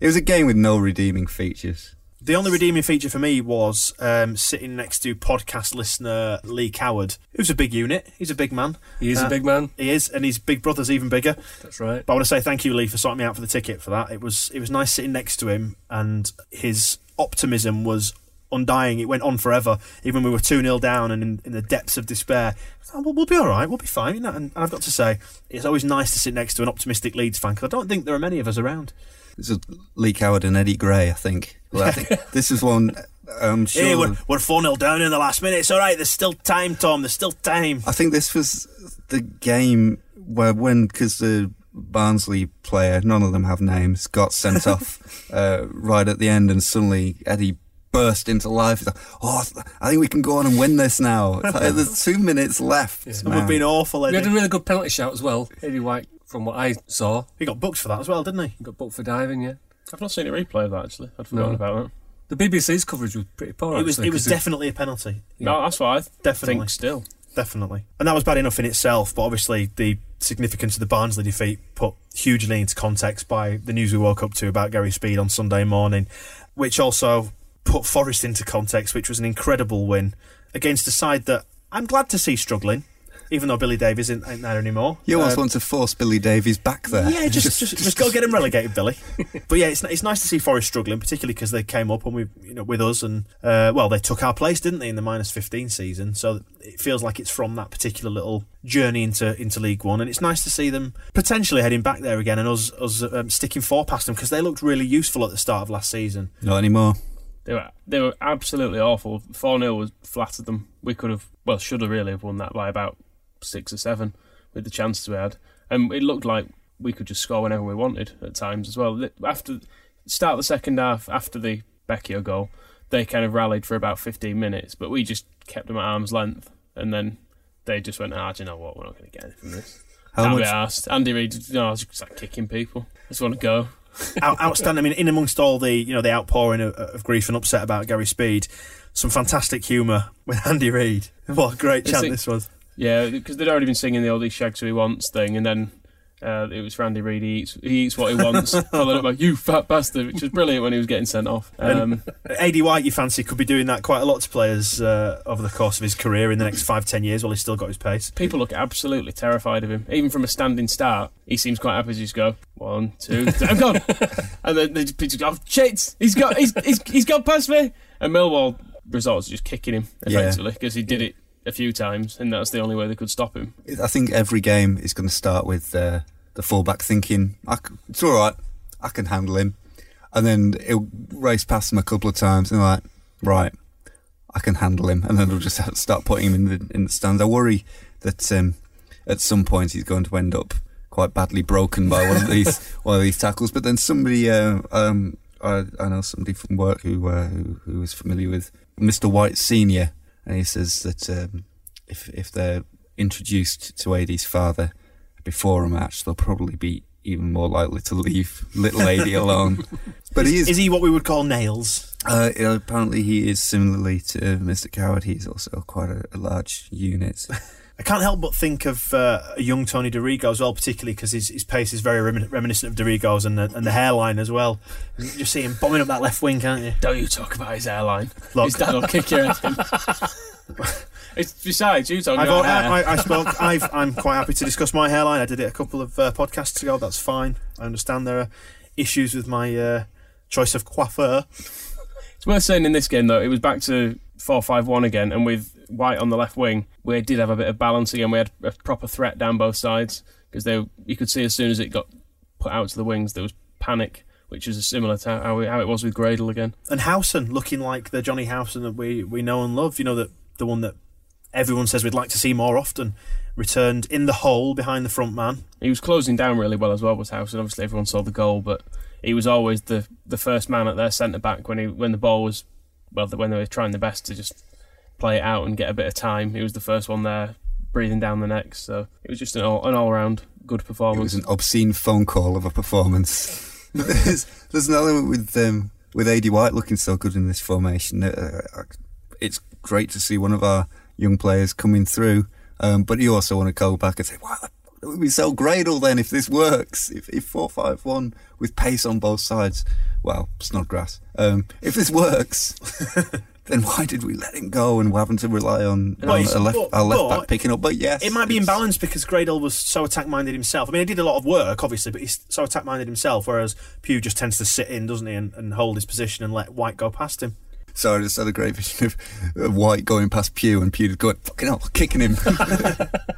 S6: It was a game with no redeeming features.
S4: The only redeeming feature for me was um, sitting next to podcast listener Lee Coward, who's a big unit. He's a big man.
S7: He is
S4: Uh,
S7: a big man.
S4: He is, and his big brother's even bigger.
S7: That's right.
S4: But I want to say thank you, Lee, for sorting me out for the ticket for that. It was it was nice sitting next to him, and his optimism was undying. It went on forever, even when we were 2 0 down and in, in the depths of despair. Oh, we'll, we'll be all right, we'll be fine. You know? and, and I've got to say, it's always nice to sit next to an optimistic Leeds fan because I don't think there are many of us around.
S6: This is Lee Coward and Eddie Gray, I think. Well, I think this is one. I'm sure.
S4: Hey, we're, we're 4 0 down in the last minute. It's all right, there's still time, Tom, there's still time.
S6: I think this was the game where when because the Barnsley player, none of them have names, got sent off uh, right at the end, and suddenly Eddie burst into life. He's like, oh, I think we can go on and win this now. Like, there's two minutes left.
S4: And we've been awful,
S7: We had a really good penalty shout as well. Eddie White, from what I saw,
S4: He got booked for that as well, didn't he? he?
S7: got booked for diving. Yeah,
S5: I've not seen a replay of that actually. I'd forgotten
S7: No.
S5: about that.
S7: the BBC's coverage was pretty poor.
S4: It was,
S7: actually,
S4: it was
S7: 'cause
S4: definitely a penalty.
S5: No, that's what I th-
S4: Definitely.
S5: think still.
S4: definitely. And that was bad enough in itself, but obviously the significance of the Barnsley defeat put hugely into context by the news we woke up to about Gary Speed on Sunday morning, which also put Forest into context, which was an incredible win against a side that I'm glad to see struggling, even though Billy Davies isn't, ain't there anymore.
S6: You almost
S4: Um,
S6: want to force Billy Davies back there.
S4: yeah, just, just, just, go get him relegated, Billy. but yeah, it's, it's nice to see Forest struggling, particularly because they came up and we, you know, with us and uh, well, they took our place, didn't they, in the minus fifteen season? So it feels like it's from that particular little journey into into League One, and it's nice to see them potentially heading back there again and us us um, sticking four past them because they looked really useful at the start of last season.
S6: Not anymore.
S5: They were they were absolutely awful. Four 0 was flattered them. We could have well should have really have won that by about six or seven with the chances we had, and it looked like we could just score whenever we wanted at times as well. After start of the second half, after the Becchio goal, they kind of rallied for about fifteen minutes, but we just kept them at arm's length, and then they just went, "Ah, do you know what? We're not going to get anything from this."
S6: How
S5: Can't be
S6: much?
S5: asked. Andy Reid, you know, I was just like kicking people. I just want to go.
S4: Out, outstanding. I mean, in amongst all the you know the outpouring of, of grief and upset about Gary Speed, some fantastic humour with Andy Reid. What a great
S5: It's
S4: chant
S5: like-
S4: this was.
S5: Yeah, because they'd already been singing the old "He shags who he wants" thing, and then uh, it was Randy Andy Reid. He eats, he eats what he wants. Followed up by "You fat bastard," which was brilliant when he was getting sent off. Um,
S4: AD White, you fancy, could be doing that quite a lot to players uh, over the course of his career in the next five, ten years while he's still got his pace.
S5: people look absolutely terrified of him, even from a standing start. He seems quite happy to just go one, two, three, I'm gone, and then they just, go, oh, shit, he's got, he's, he's, he's got past me, and Millwall results just kicking him
S6: Yeah.
S5: effectively because he did it a few times, and that's the only way they could stop him.
S6: I think every game is going to start with uh, the fullback thinking, I c- "It's all right, I can handle him," and then he'll race past him a couple of times, and they're like, "Right, I can handle him," and then they'll just start putting him in the in the stands. I worry that um, at some point he's going to end up quite badly broken by one of these one of these tackles. But then somebody, uh, um, I, I know somebody from work who, uh, who who is familiar with Mr. White Senior, and he says that um, if if they're introduced to AD's father before a match, they'll probably be even more likely to leave little AD alone. But he is,
S4: Is he what we would call nails?
S6: uh, you know, apparently he is similarly to Mr. Coward. He's also quite a, a large unit.
S4: I can't help but think of uh, a young Tony Dorigo as well, particularly because his, his pace is very remin- reminiscent of Dorigo's and the, and the hairline as well. You just see him bombing up that left wing, can't you?
S5: Don't you talk about his hairline.
S4: Look.
S5: His dad will kick your head in. it's, besides, you talking
S4: I've,
S5: about hair.
S4: I, I, I spoke. I've, I'm quite happy to discuss my hairline. I did it a couple of uh, podcasts ago. That's fine. I understand there are issues with my uh, choice of coiffeur.
S5: It's worth saying in this game though, it was back to four five one again, and with White on the left wing, we did have a bit of balance again. We had a proper threat down both sides because they you could see as soon as it got put out to the wings, there was panic, which is similar to how, how it was with Gradel again.
S4: And Howson looking like the Johnny Howson that we, we know and love. You know, that the one that everyone says we'd like to see more often. Returned in the hole behind the front man.
S5: He was closing down really well as well. Was House, and obviously everyone saw the goal, but he was always the the first man at their centre back when he when the ball was well when they were trying their best to just play it out and get a bit of time. He was the first one there, breathing down the neck. So it was just an all an all round good performance.
S6: It was an obscene phone call of a performance. There's, there's an element with um, with AD White looking so good in this formation. Uh, it's great to see one of our young players coming through, um, but you also want to go back and say, "Wow, It would be so then if this works. If if four five one with pace on both sides, well, Snodgrass. Um, if this works, then why did we let him go and we're having to rely on, a left,
S4: but-
S6: our left back picking up? But yes,
S4: It might be imbalanced because Gradel was so attack minded himself. I mean, he did a lot of work, obviously, but he's so attack minded himself, whereas Pugh just tends to sit in, doesn't he, and, and hold his position and let White go past him.
S6: So I just had a great vision of, of White going past Pugh and Pugh going fucking hell, kicking him.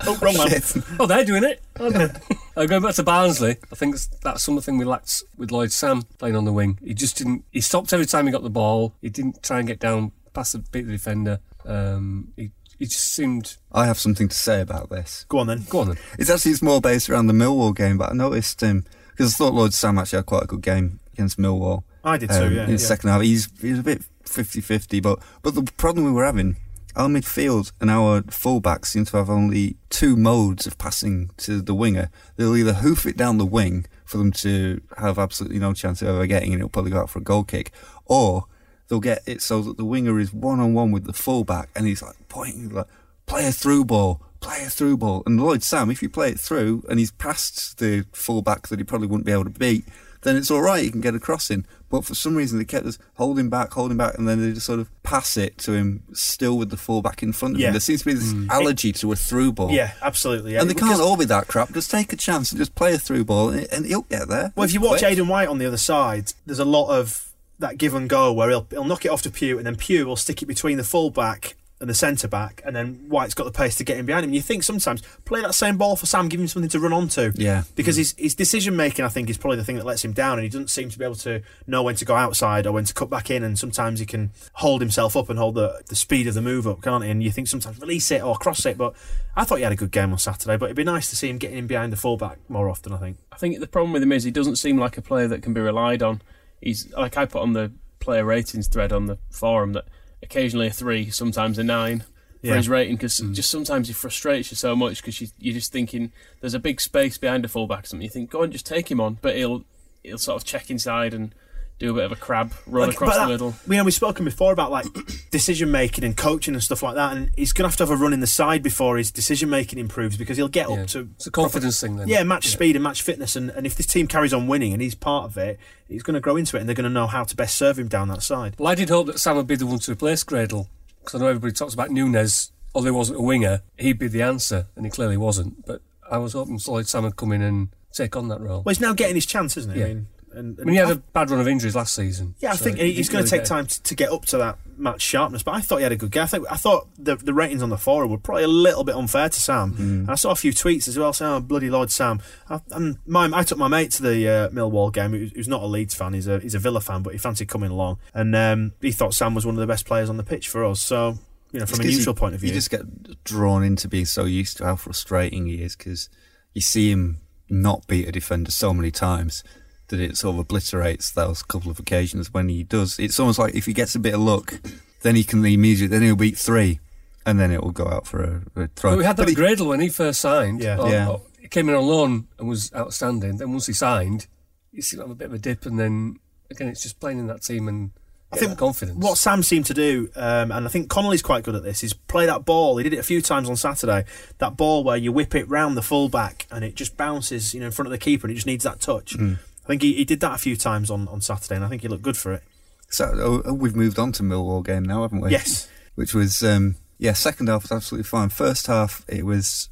S4: Oh, wrong one.
S6: Shit.
S7: Oh, they're doing it. Okay. uh, going back to Barnsley, I think that's, that's something we lacked with Lloyd Sam playing on the wing. He just didn't. He stopped every time he got the ball. He didn't try and get down past the beat the defender. Um, he he just seemed.
S6: I have something to say about this.
S4: Go on then.
S7: Go on then.
S6: It's actually it's more based around the Millwall game, but I noticed him because I thought Lloyd Sam actually had quite a good game against Millwall.
S4: I did too,
S6: um,
S4: yeah.
S6: In the
S4: yeah.
S6: second half, he's he's a bit 50-50, but but the problem we were having, our midfield and our fullbacks seem to have only two modes of passing to the winger. They'll either hoof it down the wing for them to have absolutely no chance of ever getting it, it'll probably go out for a goal kick, or they'll get it so that the winger is one on one with the fullback and he's like pointing like play a through ball, play a through ball. And Lloyd Sam, if you play it through and he's past the fullback that he probably wouldn't be able to beat, then it's all right. You can get a cross in. But for some reason, they kept us holding back, holding back, and then they just sort of pass it to him, still with the fullback in front of
S4: Yeah.
S6: him. There seems to be this mm. allergy to a through ball.
S4: Yeah, absolutely. Yeah.
S6: And they
S4: Because-
S6: can't all be that crap. Just take a chance and just play a through ball, and, and he'll get there.
S4: Well, if you watch. Aidan White on the other side, there's a lot of that give and go where he'll, he'll knock it off to Pugh, and then Pugh will stick it between the full back and the centre back, and then White's got the pace to get in behind him. You think sometimes play that same ball for Sam, give him something to run onto.
S6: Yeah.
S4: Because mm. his, his decision making, I think, is probably the thing that lets him down, and he doesn't seem to be able to know when to go outside or when to cut back in. And sometimes he can hold himself up and hold the, the speed of the move up, can't he? And you think sometimes release it or cross it. But I thought he had a good game on Saturday, but it'd be nice to see him getting in behind the fullback more often, I think.
S5: I think the problem with him is he doesn't seem like a player that can be relied on. He's like I put on the player ratings thread on the forum that occasionally a three, sometimes a nine for
S4: Yeah.
S5: his rating because mm. just sometimes he frustrates you so much because you, you're just thinking there's a big space behind a fullback or something. You think go on, just take him on, but he'll he'll sort of check inside and do a bit of a crab run
S4: Like,
S5: across the
S4: that-
S5: middle.
S4: You know, we've spoken before about like decision making and coaching and stuff like that, and he's going to have to have a run in the side before his decision making improves because he'll get
S7: Yeah.
S4: up to
S7: It's a confidence thing then.
S4: yeah match speed and match fitness, and, and if this team carries on winning and he's part of it, he's going to grow into it, and they're going to know how to best serve him down that side.
S7: Well, I did hope that Sam would be the one to replace Gradel because I know everybody talks about Nunez. Although he wasn't a winger, he'd be the answer, and he clearly wasn't. But I was hoping Lloyd Sam would come in and take on that role.
S4: Well, he's now getting his chance, isn't he?
S7: Yeah.
S4: I mean, and,
S7: I mean, he had a bad run of injuries last season.
S4: Yeah, I
S7: so
S4: think
S7: he
S4: he's going to
S7: really
S4: take time to, to get up to that match sharpness. But I thought he had a good game. I think I thought the the ratings on the forum were probably a little bit unfair to Sam. And I saw a few tweets as well saying, "Oh, bloody Lord Sam." I, and my, I took my mate to the uh, Millwall game. Who's, who's not a Leeds fan. He's a he's a Villa fan, but he fancied coming along. And um, he thought Sam was one of the best players on the pitch for us. So you know, from a neutral
S6: you,
S4: point of view,
S6: You just get drawn into being so used to how frustrating he is because you see him not beat a defender so many times that it sort of obliterates those couple of occasions when he does. It's almost like if he gets a bit of luck, then he can immediately, then he'll beat three, and then it will go out for a, a throw.
S7: But we had that
S6: But
S7: Gradel when he first signed.
S4: Yeah.
S7: Or-
S6: Yeah.
S7: or he came in on loan and was outstanding. Then once he signed, he seemed to have a bit of a dip, and then again, it's just playing in that team and
S4: I think
S7: confidence.
S4: What Sam seemed to do, um, and I think Connolly's quite good at this, is play that ball. He did it a few times on Saturday. That ball where you whip it round the fullback and it just bounces, you know, in front of the keeper, and it just needs that touch. I think he, he did that a few times on, on Saturday, and I think he looked good for it.
S6: So oh, we've moved on to Millwall game now, haven't we?
S4: Yes.
S6: Which was um, yeah, second half was absolutely fine. First half it was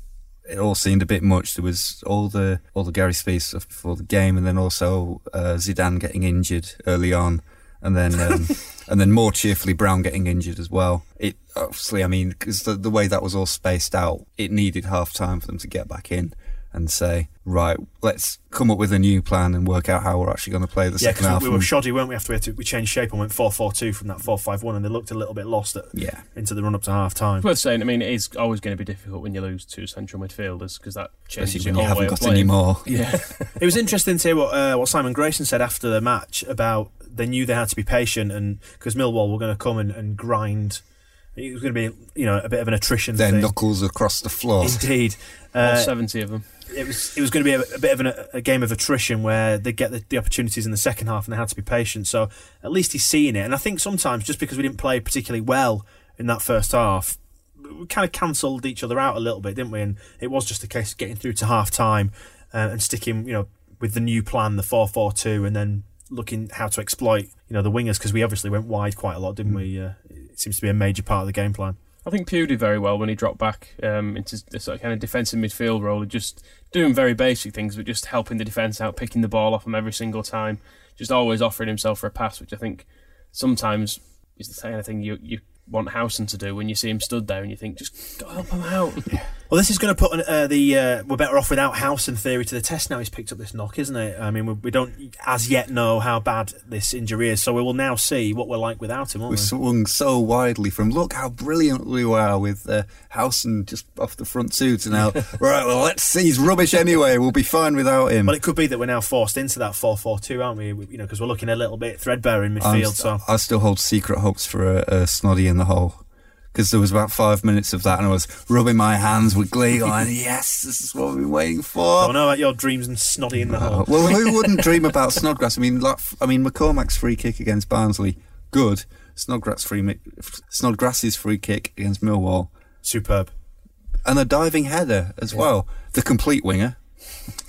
S6: it all seemed a bit much. There was all the all the Gary Speed stuff before the game, and then also uh, Zidane getting injured early on, and then um, and then more cheerfully Brown getting injured as well. It obviously, I mean, because the, the way that was all spaced out, it needed half time for them to get back in and say, right, let's come up with a new plan and work out how we're actually going to play the
S4: Yeah,
S6: second half.
S4: because we were
S6: and-
S4: shoddy, weren't we? After we, had to, we changed shape and went 4 4 2 from that 4 5 1, and they looked a little bit lost at,
S6: yeah.
S4: into the run up to half time.
S5: It's worth saying. I mean, it is always going to be difficult when you lose two central midfielders because that changes
S6: Especially
S5: your
S6: when you
S5: whole way
S6: haven't
S5: of
S6: got any more.
S5: Yeah,
S4: It was interesting to hear what uh, what Simon Grayson said after the match about they knew they had to be patient and because Millwall were going to come and, and grind. It was going to be you know a bit of an attrition.
S6: Their
S4: thing.
S6: knuckles across the floor.
S4: Indeed,
S5: all
S4: uh,
S5: seventy of them.
S4: It was it was going to be a, a bit of an, a game of attrition where they get the, the opportunities in the second half and they had to be patient. So at least he's seeing it, and I think sometimes just because we didn't play particularly well in that first half, we kind of cancelled each other out a little bit, didn't we? And it was just a case of getting through to half time uh, and sticking, you know, with the new plan, the four four two, and then looking how to exploit, you know, the wingers because we obviously went wide quite a lot, didn't we? Uh, it seems to be a major part of the game plan.
S5: I think Pugh did very well when he dropped back um, into the sort of kind of defensive midfield role, just doing very basic things, but just helping the defence out, picking the ball off him every single time, just always offering himself for a pass, which I think sometimes is the kind of thing you you want Howson to do when you see him stood there and you think, just go help him out.
S4: Well, this is going to put uh, the uh, we're better off without Howson theory to the test now. He's picked up this knock, isn't it? I mean, we, we don't as yet know how bad this injury is, so we will now see what we're like without him. Won't
S6: We
S4: we?
S6: swung so widely from look how brilliant we are with uh, and just off the front two to now, right, well, let's see, he's rubbish anyway, we'll be fine without him.
S4: Well, it could be that we're now forced into that 4-4-2, aren't we? We- You know, because we're looking a little bit threadbare in midfield.
S6: st-
S4: so
S6: I still hold secret hopes for a, a snoddy in the hole. Because there was about five minutes of that, and I was rubbing my hands with glee, going, "Yes, this is what we've been waiting
S4: I
S6: for."
S4: don't know about your dreams and snoddy in the
S6: Uh,
S4: hole.
S6: well, who wouldn't dream about Snodgrass? I mean, like, I mean, McCormack's free kick against Barnsley, good. Snodgrass free, Snodgrass's free kick against Millwall,
S4: Superb.
S6: and a diving header as well. The complete winger.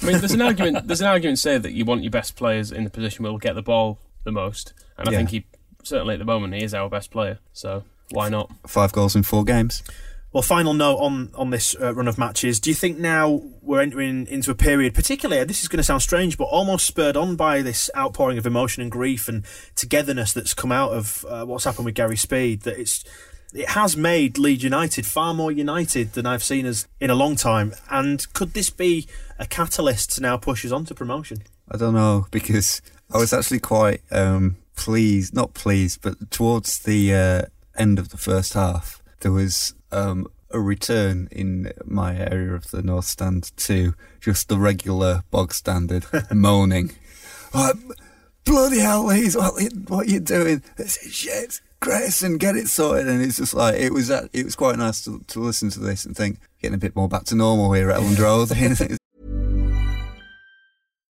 S5: I mean, there's an argument. There's an argument say that you want your best players in the position where will get the ball the most, and I
S6: Yeah.
S5: think he certainly at the moment he is our best player. So why not?
S6: Five goals in four games.
S4: Well, final note on on this uh, run of matches. Do you think now we're entering into a period, particularly this is going to sound strange, but almost spurred on by this outpouring of emotion and grief and togetherness that's come out of uh, what's happened with Gary Speed? That it's it has made Leeds United far more united than I've seen us in a long time. And could this be a catalyst to now push us on to promotion?
S6: I don't know because I was actually quite um, pleased, not pleased, but towards the uh, end of the first half, there was um, a return in my area of the North Stand to just the regular bog standard moaning. Like, bloody hell, Leeds, what, what you doing? This is shit. Grayson, get it sorted. And it's just like, it was that, it was quite nice to, to listen to this and think, getting a bit more back to normal here at Elland Road.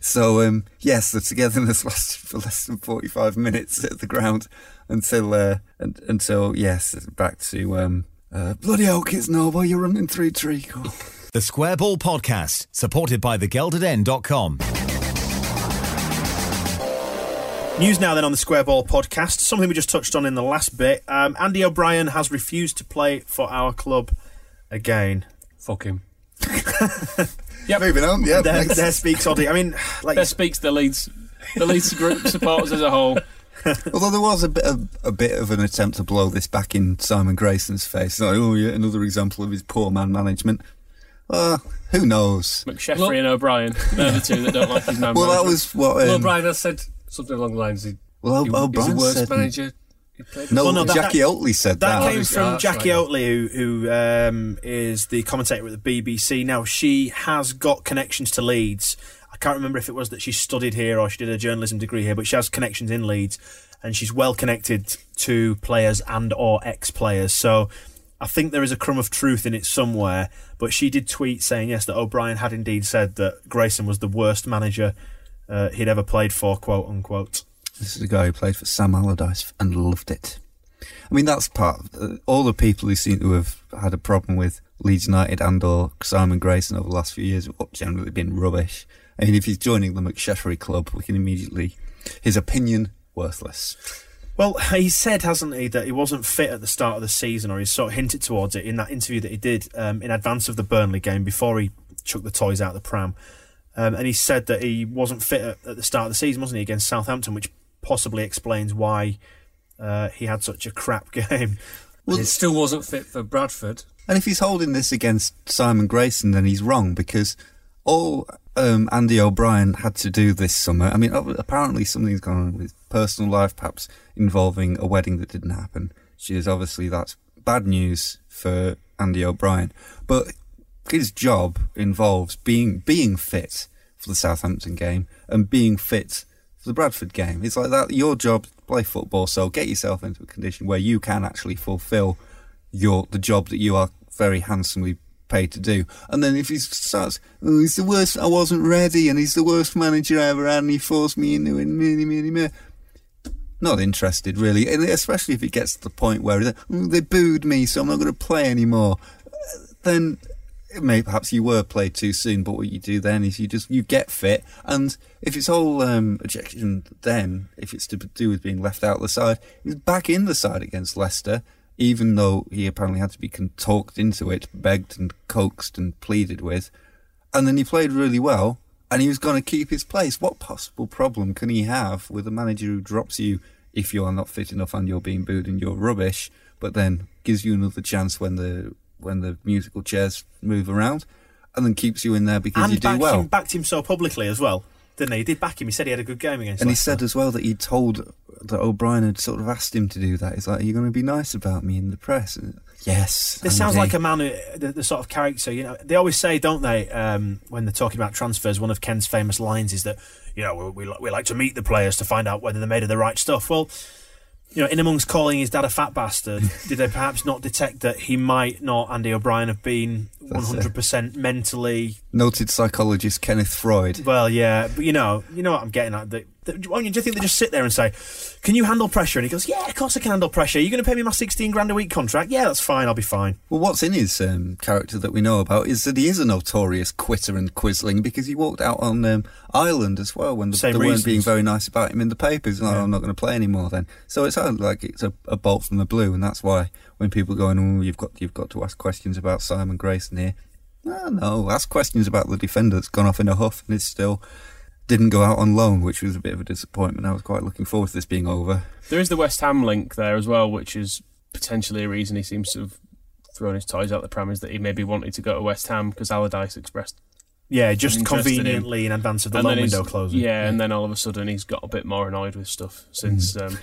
S6: So um, yes, the togetherness lasted for less than forty-five minutes at the ground until uh, un- until yes, back to um, uh, bloody hell, kids Noble, you're running through treacle.
S2: The Square Ball Podcast, supported by thegeldeden.com.
S4: News now then on the Square Ball podcast. Something we just touched on in the last bit. Um, Andy O'Brien has refused to play for our club again.
S7: Fuck him.
S6: yeah, moving on. Yeah,
S4: there,
S6: next.
S4: there speaks Oddy. I mean, like
S5: That speaks the Leeds, the Leeds group supporters as a whole.
S6: Although there was a bit of a bit of an attempt to blow this back in Simon Grayson's face, like oh yeah, another example of his poor man management. Uh, who knows?
S5: McSheffrey
S7: Well-
S5: and O'Brien, they're the two that don't like his man.
S6: Well, that was what.
S7: well,
S6: Um,
S7: Brian has said something along the lines. He,
S6: Well,
S7: he,
S6: O'Brien
S7: he's the worst
S6: said-
S7: manager. He
S6: no,
S4: Well, no, that-
S6: Jackie
S4: that-
S6: Oatley said
S4: That
S6: that.
S4: came from
S7: that's
S4: Jackie
S7: right.
S4: Oatley, who, who um, is the commentator at the BBC. Now, she has got connections to Leeds. I can't remember if it was that she studied here or she did a journalism degree here, but she has connections in Leeds, and she's well connected to players and or ex players. So I think there is a crumb of truth in it somewhere. But she did tweet saying yes that O'Brien had indeed said that Grayson was the worst manager uh, he'd ever played for, quote unquote.
S6: This is a guy who played for Sam Allardyce and loved it. I mean, that's part of uh, all the people who seem to have had a problem with Leeds United and or Simon Grayson over the last few years have generally been rubbish. I mean, if he's joining the McSheffrey club, we can immediately, his opinion, worthless.
S4: Well, he said, hasn't he, that he wasn't fit at the start of the season, or he sort of hinted towards it in that interview that he did um, in advance of the Burnley game before he chucked the toys out of the pram. Um, and he said that he wasn't fit at, at, the start of the season, wasn't he, against Southampton, which possibly explains why uh, he had such a crap game.
S7: Well, it still wasn't fit for Bradford.
S6: And if he's holding this against Simon Grayson, then he's wrong because all um, Andy O'Brien had to do this summer. I mean, apparently something's gone on with personal life, perhaps involving a wedding that didn't happen. She is obviously that's bad news for Andy O'Brien. But his job involves being being fit for the Southampton game and being fit the Bradford game. It's like that. Your job, play football, so get yourself into a condition where you can actually fulfil your the job that you are very handsomely paid to do. And then if he starts, oh, he's the worst, I wasn't ready, and he's the worst manager I ever had, and he forced me into it, many, many, many. Not interested, really, and especially if it gets to the point where oh, they booed me, so I'm not going to play anymore. Then maybe perhaps you were played too soon, but what you do then is you just you get fit, and if it's all um, ejection, then if it's to do with being left out the side, he's back in the side against Leicester even though he apparently had to be talked into it, begged and coaxed and pleaded with. And then he played really well, and he was going to keep his place. What possible problem can he have with a manager who drops you if you are not fit enough and you're being booed and you're rubbish, but then gives you another chance when the when the musical chairs move around, and then keeps you in there because
S4: and
S6: you do well.
S4: Him, backed him so publicly as well didn't he? He did back him. He said he had a good game against.
S6: And he said as well that he told that O'Brien had sort of asked him to do that. He's like, "Are you going to be nice about me in the press?" And, yes.
S4: This sounds like a man who the, the, sort of character. You know, they always say, don't they, um, when they're talking about transfers? One of Ken's famous lines is that you know we, we, we like to meet the players to find out whether they're made of the right stuff. Well you know, in amongst calling his dad a fat bastard, did they perhaps not detect that he might not, Andy O'Brien, have been 100% mentally.
S6: Noted psychologist Kenneth Freud.
S4: Well, yeah, but you know, you know what I'm getting at. The, do you think they just sit there and say, "Can you handle pressure?" And he goes, "Yeah, of course I can handle pressure. You're going to pay me my 16 grand a week contract? Yeah, that's fine. I'll be fine."
S6: Well, what's in his um, character that we know about is that he is a notorious quitter and quisling because he walked out on um, Ireland as well when the, they reasons. weren't being very nice about him in the papers. Like, yeah. I'm not going to play anymore then. So it sounds like it's a, a, bolt from the blue, and that's why when people go, "Oh, you've got you've got to ask questions about Simon Grayson here," no, no, ask questions about the defender that's gone off in a huff and is still didn't go out on loan, which was a bit of a disappointment. I was quite looking forward to this being over.
S5: There is the West Ham link there as well, which is potentially a reason he seems to have thrown his toys out the pram is that he maybe wanted to go to West Ham because Allardyce expressed.
S4: Yeah, just conveniently in. in. advance of the loan window closing.
S5: Yeah, yeah, and then all of a sudden he's got a bit more annoyed with stuff since mm. um,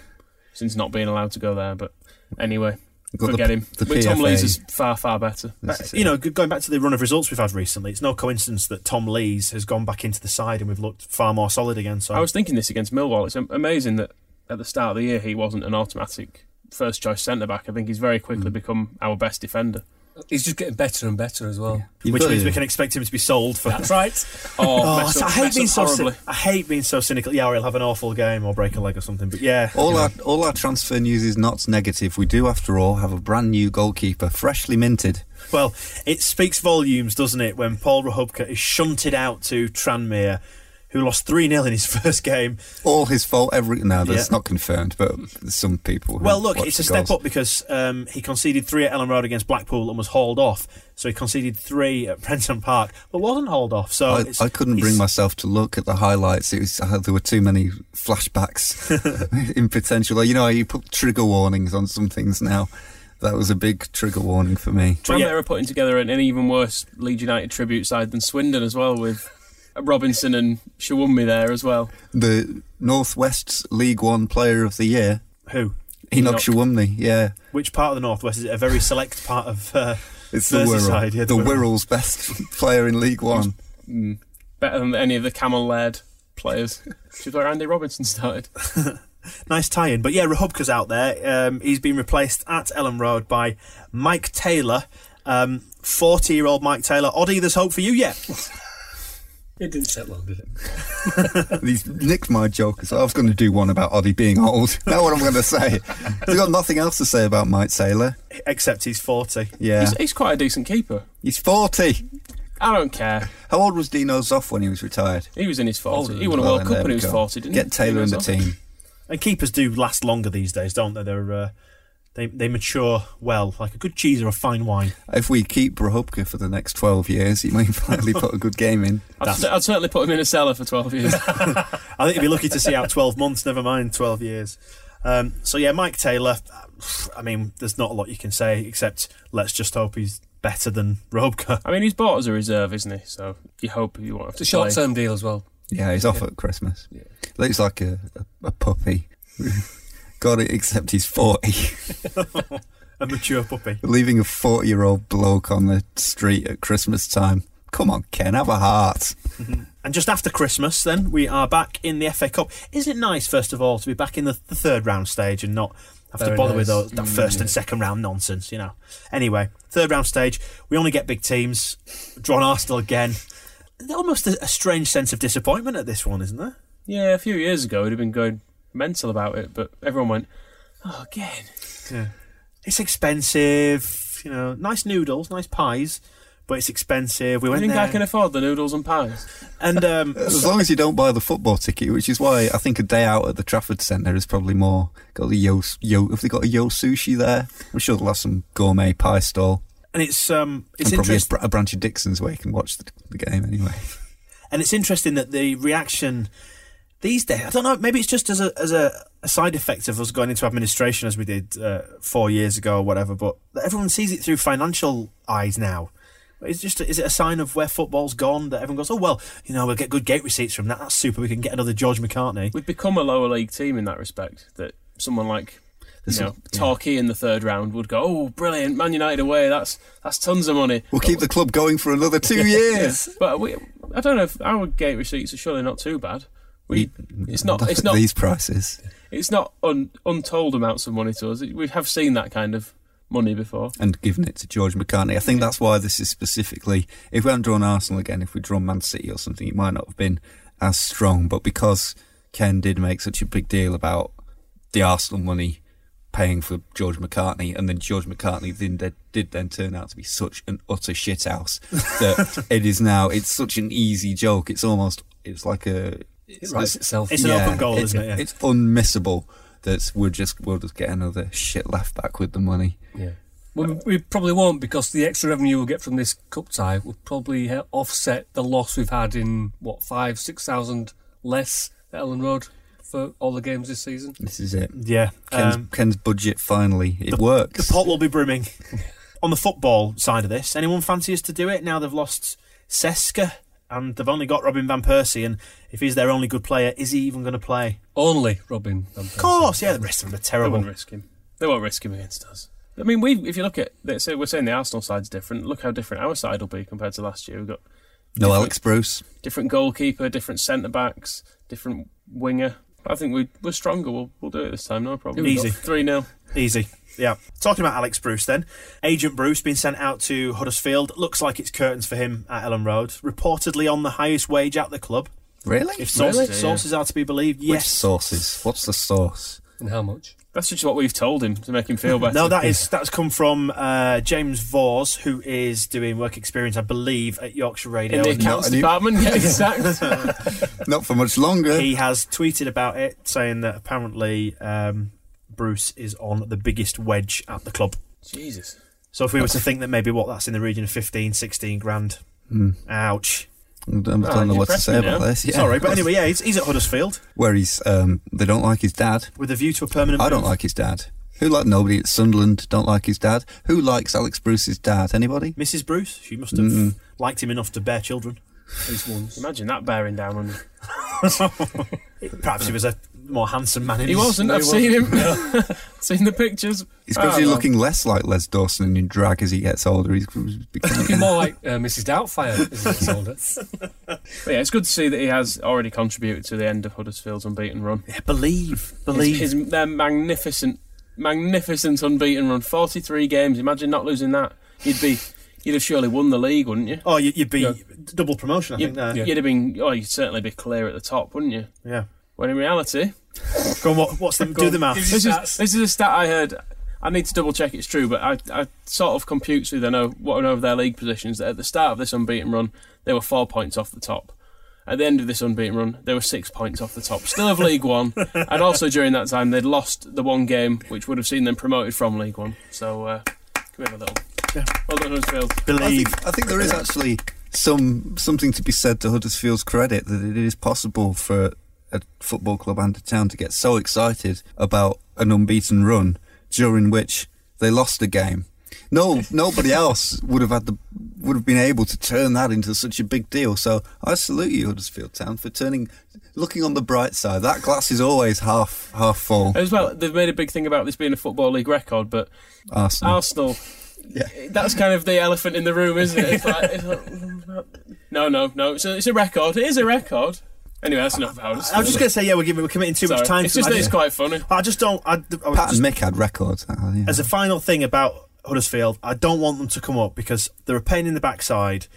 S5: since not being allowed to go there. But anyway, Forget the, him. The With Tom Lees is far, far better.
S4: But, you know, going back to the run of results we've had recently, it's no coincidence that Tom Lees has gone back into the side and we've looked far more solid again. So
S5: I was thinking this against Millwall. It's amazing that at the start of the year he wasn't an automatic first choice centre back. I think he's very quickly mm. become our best defender.
S7: He's just getting better and better as well.
S4: Yeah. Which means we can expect him to be sold for.
S7: That's right.
S4: oh, oh so I hate being so I hate being so cynical. Yeah, or he'll have an awful game or break a leg or something. But yeah,
S6: all our know. all our transfer news is not negative. We do, after all, have a brand new goalkeeper, freshly minted.
S4: Well, it speaks volumes, doesn't it, when Paul Rachubka is shunted out to Tranmere who lost 3 0 in his first game.
S6: All his fault, every. No, that's yeah. not confirmed, but some people.
S4: Well, look, it's a step goals. up because um, he conceded three at Elland Road against Blackpool and was hauled off. So he conceded three at Prenton Park, but wasn't hauled off. So
S6: I, I couldn't bring myself to look at the highlights. It was uh, there were too many flashbacks in potential. You know, you put trigger warnings on some things now that was a big trigger warning for me.
S5: Tranmere yeah. are putting together an, an, even worse Leeds United tribute side than Swindon as well, with Robinson and Showunmi there as well.
S6: The Northwest's League One Player of the Year.
S4: Who?
S6: Enoch, Enoch Showunmi, yeah.
S4: Which part of the Northwest is it? A very select part of. Uh,
S6: it's the Wirral, yeah, the, the Wirral's best player in League One.
S5: Mm. better than any of the Cammell Laird players. Which is where Andy Robinson started.
S4: Nice tie-in, but yeah, Rachubka's out there. Um, he's been replaced at Elland Road by Maik Taylor, um, forty-year-old Maik Taylor. Oddie, there's hope for you yet.
S7: It didn't take long, did it?
S6: He's nicked my joke, so I was going to do one about Oddie being old. Now what I'm going to say. He's got nothing else to say about Maik Taylor.
S4: Except he's forty.
S6: Yeah.
S5: He's, he's quite a decent keeper.
S6: He's 40.
S5: I don't care.
S6: How old was Dino Zoff when he was retired?
S5: He was in his 40.
S7: Older
S5: He won a
S6: Well,
S5: World
S6: then
S5: Cup
S6: there
S5: when he was
S6: go.
S5: 40, didn't
S6: Get
S5: he?
S6: Get Taylor in the
S5: He was
S6: team.
S4: And keepers do last longer these days, don't they? They're uh, they they mature well, like a good cheese or a fine wine.
S6: If we keep Rachubka for the next 12 years, he may finally put a good game in.
S5: I'd, I'd certainly put him in a cellar for 12 years.
S4: I think you'd be lucky to see out 12 months, never mind 12 years. Um, so, yeah, Maik Taylor, I mean, there's not a lot you can say except let's just hope he's better than Robka.
S5: I mean, he's bought as a reserve, isn't he? So you hope he won't have to
S7: It's a short term deal as well.
S6: Yeah, he's off at Christmas. Looks like a, a, a puppy. Got it, except he's 40.
S4: a mature puppy.
S6: Leaving a 40 year old bloke on the street at Christmas time. Come on, Ken, have a heart. Mm-hmm.
S4: And just after Christmas, then, we are back in the FA Cup. Isn't it nice, first of all, to be back in the, the third round stage and not have to
S7: Very
S4: bother with those, that mm. first and second round nonsense, you know? Anyway, third round stage, we only get big teams. Drawn Arsenal again. Almost a, a strange sense of disappointment at this one, isn't there?
S5: Yeah, a few years ago, we'd have been going mental about it, but everyone went, oh, again.
S4: It's expensive, you know, nice noodles, nice pies, but it's expensive. We
S5: I
S4: went
S5: think
S4: there.
S5: I can afford the noodles and pies.
S4: and um,
S6: As long as you don't buy the football ticket, which is why I think a day out at the Trafford Centre is probably more. Got the yo yo. Have they got a yo sushi there? I'm sure they'll have some gourmet pie stall.
S4: and it's um, it's
S6: and probably a, br- a branch of Dixon's where you can watch the, the game anyway.
S4: And it's interesting that the reaction these days, I don't know, maybe it's just as a as a, a side effect of us going into administration as we did uh, four years ago or whatever, but everyone sees it through financial eyes now. It's just is it a sign of where football's gone that everyone goes, oh well, you know, we'll get good gate receipts from that. That's super. We can get another George McCartney.
S5: We've become a lower league team in that respect. That someone like you know
S6: some- yeah.
S5: Torquay in the third round would go, oh, brilliant, Man United away. That's that's tons of money.
S6: We'll keep the club going for another two years.
S5: But we, I don't know if our gate receipts are surely not too bad. We, it's not. It's not.
S6: these prices.
S5: It's not un, untold amounts of money to us. We have seen that kind of money before.
S6: and given it to George McCartney. I think that's why this is specifically. If we hadn't drawn Arsenal again, if we'd drawn Man City or something, it might not have been as strong. But because Ken did make such a big deal about the Arsenal money paying for George McCartney, and then George McCartney then did, did then turn out to be such an utter shithouse that it is now. It's such an easy joke. It's almost. It's like a.
S7: It writes itself.
S4: It's an open goal, isn't it? Yeah.
S6: It's unmissable that we'll just we'll just get another shit left back with the money.
S7: Yeah. Well, we probably won't because the extra revenue we'll get from this cup tie will probably offset the loss we've had in what five, six thousand less at Elland Road for all the games this season.
S6: This is it.
S4: Yeah,
S6: Ken's,
S4: um,
S6: Ken's budget finally it works.
S4: The pot will be brimming. On the football side of this, anyone fancy us to do it now they've lost Seska and they've only got Robin Van Persie? And if he's their only good player, is he even going to play?
S7: Only Robin. Van Persie.
S4: Of course, yeah. The rest of them are
S5: They
S4: terrible.
S5: won't risk him. They won't risk him against us. I mean, we if you look at let's say we're saying the Arsenal side's different. Look how different our side will be compared to last year. We've got
S6: no Alex Bruce.
S5: different goalkeeper, different centre backs, different winger. I think we we're stronger. We'll we'll do it this time. No problem.
S4: Easy.
S5: Three 0
S4: Easy. Yeah. Talking about Alex Bruce then. Agent Bruce being sent out to Huddersfield. Looks like it's curtains for him at Elland Road. Reportedly on the highest wage at the club.
S6: Really?
S4: If sources,
S5: Really?
S4: sources are to be believed,
S6: Which
S4: yes.
S6: sources? What's the source?
S7: And how much?
S5: That's just what we've told him to make him feel better.
S4: No, that is that's come from uh, James Vors, who is doing work experience, I believe, at Yorkshire Radio.
S5: in the accounts
S6: and
S5: department getting sacked.
S6: Not for much longer.
S4: he has tweeted about it, saying that apparently um, Bruce is on the biggest wedge at the club.
S5: Jesus.
S4: So if we were to think that maybe what that's in the region of 15, 16 grand, ouch.
S6: I don't
S5: Oh,
S6: know what to say about
S5: now.
S6: this. Yeah.
S4: Sorry, but anyway, yeah, he's, he's at Huddersfield
S6: where he's um, they don't like his dad.
S4: with a view to a permanent.
S6: I don't
S4: move.
S6: like his dad. Who like nobody at Sunderland don't like his dad? Who likes Alex Bruce's dad? Anybody?
S4: Mrs. Bruce. She must have liked him enough to bear children.
S7: At least once.
S5: Imagine that bearing down on you.
S4: Perhaps he was a more handsome man in
S5: He wasn't. I've seen him. seen the pictures.
S6: He's gradually
S5: well.
S6: looking less like Les Dawson in drag as he gets older. He's becoming
S7: Looking more like uh, Mrs. Doubtfire as he gets older.
S5: But yeah, it's good to see that he has already contributed to the end of Huddersfield's unbeaten run.
S4: Yeah, believe, believe.
S5: His, his their magnificent, magnificent unbeaten run. Forty-three games. Imagine not losing that. You'd be, you'd have surely won the league, wouldn't you?
S4: oh, you, you'd be
S5: Yeah.
S4: double promotion, I
S5: You'd,
S4: think. There.
S5: you'd have been. Oh, you'd certainly be clear at the top, wouldn't you?
S4: Yeah.
S5: When in reality,
S4: Go on, what, what's the do the maths?
S5: this is this is a stat I heard. I need to double check it's true, but I, I sort of compute through their know what I know of their league positions that at the start of this unbeaten run they were four points off the top. At the end of this unbeaten run, they were six points off the top, still of League One, and also during that time they'd lost the one game which would have seen them promoted from League One. So uh, can we have a little? Well done, Huddersfield.
S6: I
S4: Believe.
S6: think, I think there is actually some something to be said to Huddersfield's credit that it is possible for a football club and a town to get so excited about an unbeaten run during which they lost a game. No, nobody else would have had the would have been able to turn that into such a big deal. So I salute you, Huddersfield Town, for turning, looking on the bright side. That glass is always half half full.
S5: As well, they've made a big thing about this being a football league record, but
S6: Arsenal.
S5: Arsenal.
S6: Yeah.
S5: That's kind of the elephant in the room, isn't it? It's like, it's like, no, no, no. It's a, it's a record. It is a record. Anyway, that's enough about it.
S4: I was just going to say, yeah, we're giving, we're committing too
S5: Sorry.
S4: much time.
S5: It's
S4: to
S5: just that it's quite funny.
S4: I just don't. I, I was
S6: Pat
S4: just-
S6: and Mick had records. uh, yeah.
S4: as a final thing about Huddersfield, I don't want them to come up because they're a pain in the backside.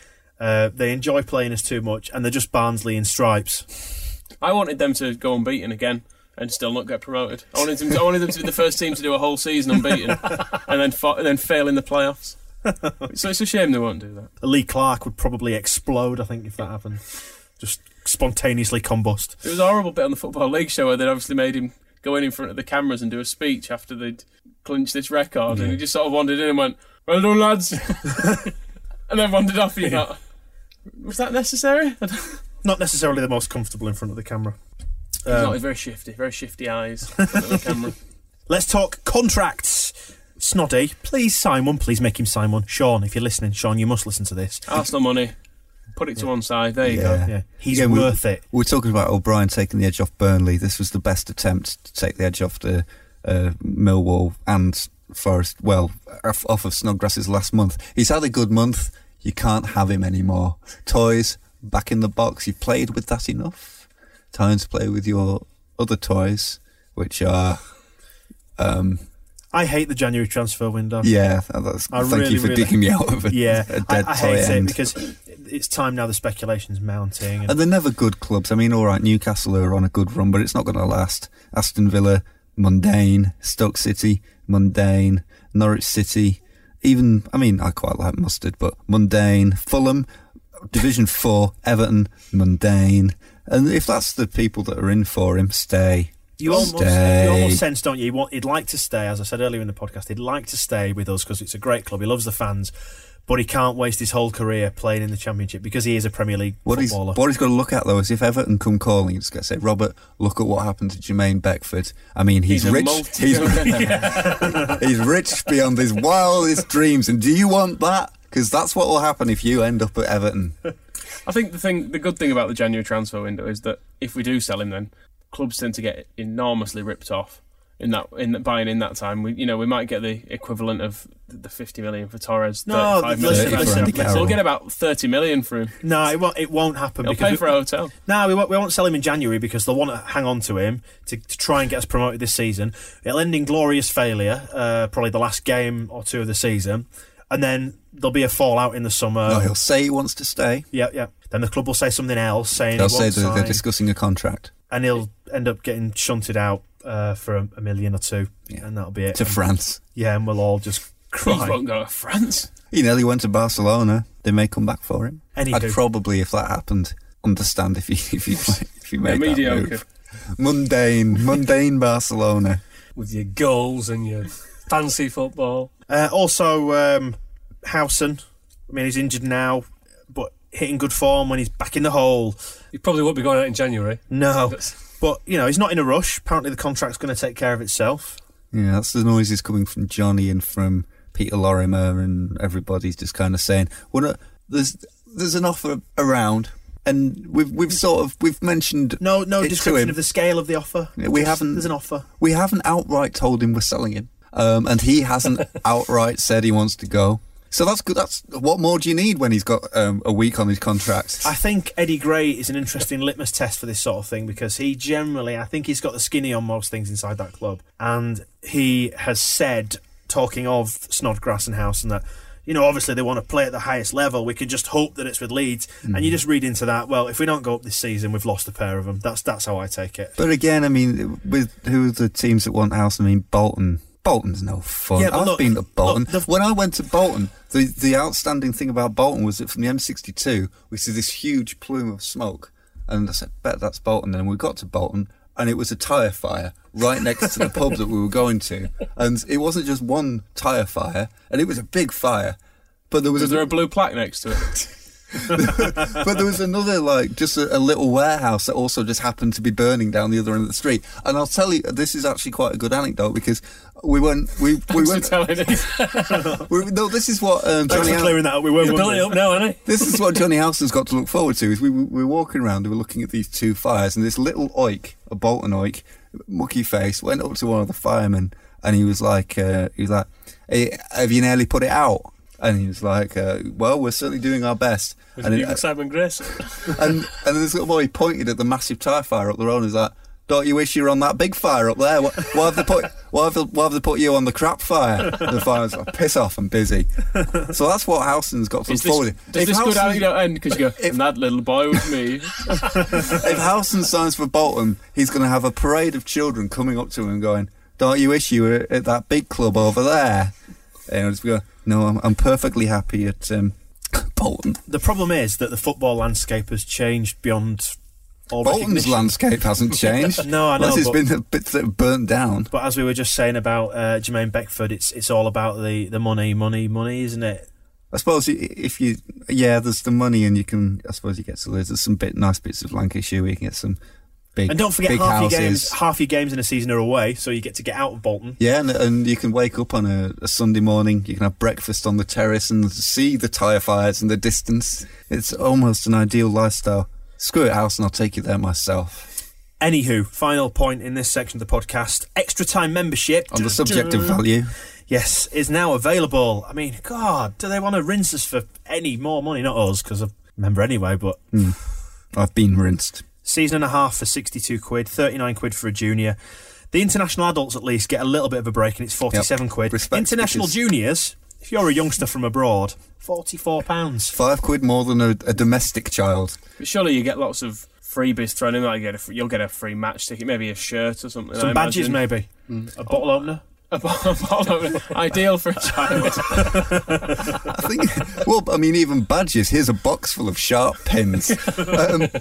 S4: Uh, they enjoy playing us too much, and they're just Barnsley in stripes.
S5: I wanted them to go unbeaten again and still not get promoted. I wanted them. To, I wanted them to be the first team to do a whole season unbeaten and then fa- and then fail in the playoffs. So it's a shame they won't do that.
S4: Lee Clark would probably explode. I think if that happened, just spontaneously combust.
S5: It was a horrible bit on the Football League show where they'd obviously made him go in in front of the cameras and do a speech after they'd clinched this record, and he just sort of wandered in and went, "Well done, lads," and then wandered off. You thought, was that necessary?
S4: Not necessarily the most comfortable in front of the camera. Um,
S5: not. He's very shifty, very shifty eyes. in front of the camera.
S4: Let's talk contracts. Snoddy, please sign one. Please make him sign one. Sean, if you're listening, Sean, you must listen to this.
S5: Arsenal money. Put it to one side. There you
S6: Yeah.
S5: go.
S4: Yeah, he's
S6: Again, we-
S4: worth it.
S6: We're talking about O'Brien taking the edge off Burnley. This was the best attempt to take the edge off the uh, Millwall and Forest. Well, off, off of Snodgrass's last month. He's had a good month. You can't have him anymore. Toys back in the box. You've played with that enough. Time to play with your other toys, which are. Um,
S4: I hate the January transfer window.
S6: yeah, that's,
S4: I
S6: thank
S4: really,
S6: you for
S4: really-
S6: digging me out of a,
S4: Yeah,
S6: a
S4: I,
S6: dead
S4: I
S6: toy
S4: hate
S6: end.
S4: it because it's time now. The speculation's mounting. And
S6: And they're never good clubs. I mean, all right, Newcastle are on a good run, but it's not going to last. Aston Villa, mundane. Stoke City, mundane. Norwich City, even, I mean, I quite like Mustard, but mundane. Fulham, Division 4, Everton, mundane. And if that's the people that are in for him, stay.
S4: You almost,
S6: stay.
S4: you almost sense, don't you? He want, he'd like to stay, as I said earlier in the podcast. He'd like to stay with us because it's a great club. He loves the fans, but he can't waste his whole career playing in the Championship because he is a Premier League
S6: What he's,
S4: footballer.
S6: what he's got to look at though is if Everton come calling, he's got to say, Robert, look at what happened to Jermaine Beckford. I mean, he's,
S5: He's
S6: rich.
S5: multi-
S6: He's, he's rich beyond his wildest dreams. And do you want that? Because that's what will happen if you end up at Everton.
S5: I think the thing, the good thing about the January transfer window is that if we do sell him, then clubs tend to get enormously ripped off in that in that buying in that time. We, you know, we might get the equivalent of the fifty million for Torres.
S4: No, listen, listen, listen.
S5: We'll get about thirty million for him.
S4: no, it won't, it won't happen.
S5: He'll
S4: because
S5: pay for a hotel.
S4: No, we won't, we won't sell him in January because they'll want to hang on to him to, to try and get us promoted this season. It'll end in glorious failure, uh, probably the last game or two of the season, and then there'll be a fallout in the summer.
S6: no, he'll say he wants to stay.
S4: yeah, yeah. Then the club will say something else, saying
S6: They'll
S4: he
S6: say
S4: won't
S6: that they're discussing a contract
S4: and he'll end up getting shunted out uh, for a, a million or two,
S6: Yeah.
S4: and that'll be it.
S6: to
S4: And-
S6: France.
S4: Yeah, and we'll all just
S5: He
S4: cry.
S5: won't go to France.
S6: He nearly went to Barcelona. They may come back for him.
S4: Anywho.
S6: I'd probably, if that happened, understand if he if he if he made that
S5: mediocre.
S6: move. Mundane, mundane Barcelona.
S7: with your goals and your fancy football.
S4: Uh, also, um, Howson. I mean, he's injured now, but hitting good form when he's back in the hole.
S7: He probably won't be going out in January.
S4: No,
S7: That's-
S4: but you know he's not in a rush. Apparently, the contract's going to take care of itself.
S6: Yeah, that's the noises coming from Johnny and from Peter Lorimer, and everybody's just kind of saying, "Well, no, there's there's an offer around. and we've we've sort of we've mentioned
S4: No, no description of the scale of the offer.
S6: We
S4: Just,
S6: haven't.
S4: There's an offer.
S6: We haven't outright told him we're selling him, um, and he hasn't outright said he wants to go. So that's good. That's what more do you need when he's got um, a week on his contract?
S4: I think Eddie Gray is an interesting litmus test for this sort of thing because he generally, I think he's got the skinny on most things inside that club. And he has said, talking of Snodgrass and House, and that, you know, obviously they want to play at the highest level. We can just hope that it's with Leeds. And you just read into that, well, if we don't go up this season, we've lost a pair of them. That's, that's how I take it.
S6: But again, I mean, with who are the teams that want House? I mean, Bolton. Bolton's no fun.
S4: Yeah,
S6: I've
S4: look-
S6: been to Bolton.
S4: look,
S6: when I went to Bolton, the the outstanding thing about Bolton was that from the M62, we see this huge plume of smoke, and I said, "Bet that's Bolton." And we got to Bolton, and it was a tyre fire right next to the pub that we were going to, and it wasn't just one tyre fire, and it was a big fire. But there was,
S5: Was
S6: a,
S5: there a blue plaque next to it?
S6: but there was another like just a, a little warehouse that also just happened to be burning down the other end of the street. And I'll tell you, this is actually quite a good anecdote because we went, we we
S5: Thanks
S6: went.
S5: telling.
S6: We, no, this is what um,
S4: Thanks
S6: Johnny.
S4: for clearing that up. We were
S7: He's building it up now, hasn't he?
S6: this is what Jonny Howson's got to look forward to. Is we, we were walking around, we were looking at these two fires, and this little oik, a Bolton oik, mucky face, went up to one of the firemen, and he was like, uh, he was like, hey, "Have you nearly put it out?" And he was like, uh, "Well, we're certainly doing our best."
S7: Was
S6: And
S7: it- even Simon Grace?
S6: and and this little boy pointed at the massive tyre fire up the road and was like, "Don't you wish you were on that big fire up there? Why, why have they put why have, they, why have they put you on the crap fire?" And the fire was like, "Piss off, I'm busy." So that's what Howson's got to look forward to.
S5: does
S6: If
S5: this good
S6: Howson-
S5: anecdote end because you go,
S6: if-
S5: and that little boy with me?
S6: if Howson signs for Bolton, he's going to have a parade of children coming up to him going, "Don't you wish you were at that big club over there?" And I'll just go, "No, I'm, I'm perfectly happy at um, Bolton."
S4: The problem is that the football landscape has changed beyond all
S6: Bolton's landscape hasn't changed.
S4: No, I know,
S6: Unless it's
S4: but-
S6: been a bit sort of burnt down.
S4: But as we were just saying about uh, Jermaine Beckford, it's it's all about the, the money, money, money, isn't it?
S6: I suppose if you, yeah, there's the money, and you can. I suppose you get to there's some bit nice bits of Lancashire where you can get some big.
S4: And don't forget, half
S6: houses.
S4: your games, half your games in a season are away, so you get to get out of Bolton.
S6: Yeah, and, and you can wake up on a, a Sunday morning. You can have breakfast on the terrace and see the tyre fires in the distance. It's almost an ideal lifestyle. Screw it, house, and I'll take you there myself.
S4: Anywho, final point in this section of the podcast: extra time membership
S6: On the subject of value,
S4: Yes, is now available. I mean, God, do they want to rinse us for any more money? Not us, because I remember anyway. But hmm.
S6: I've been rinsed.
S4: Season and a half for sixty-two quid, thirty-nine quid for a junior. The international adults at least get a little bit of a break, and it's forty-seven quid.
S6: Respect,
S4: international
S6: because-
S4: juniors, if you're a youngster from abroad, forty-four pounds.
S6: Five quid more than a, a domestic child.
S5: But surely you get lots of freebies thrown in. Like you get a, you'll get a free match ticket, maybe a shirt or something.
S4: Some
S5: I
S4: badges,
S5: imagine.
S4: maybe. A bottle opener.
S5: A bottle- a bottle opener. Ideal for a child.
S6: I think. well, I mean, even badges. Here's a box full of sharp pens. Um, and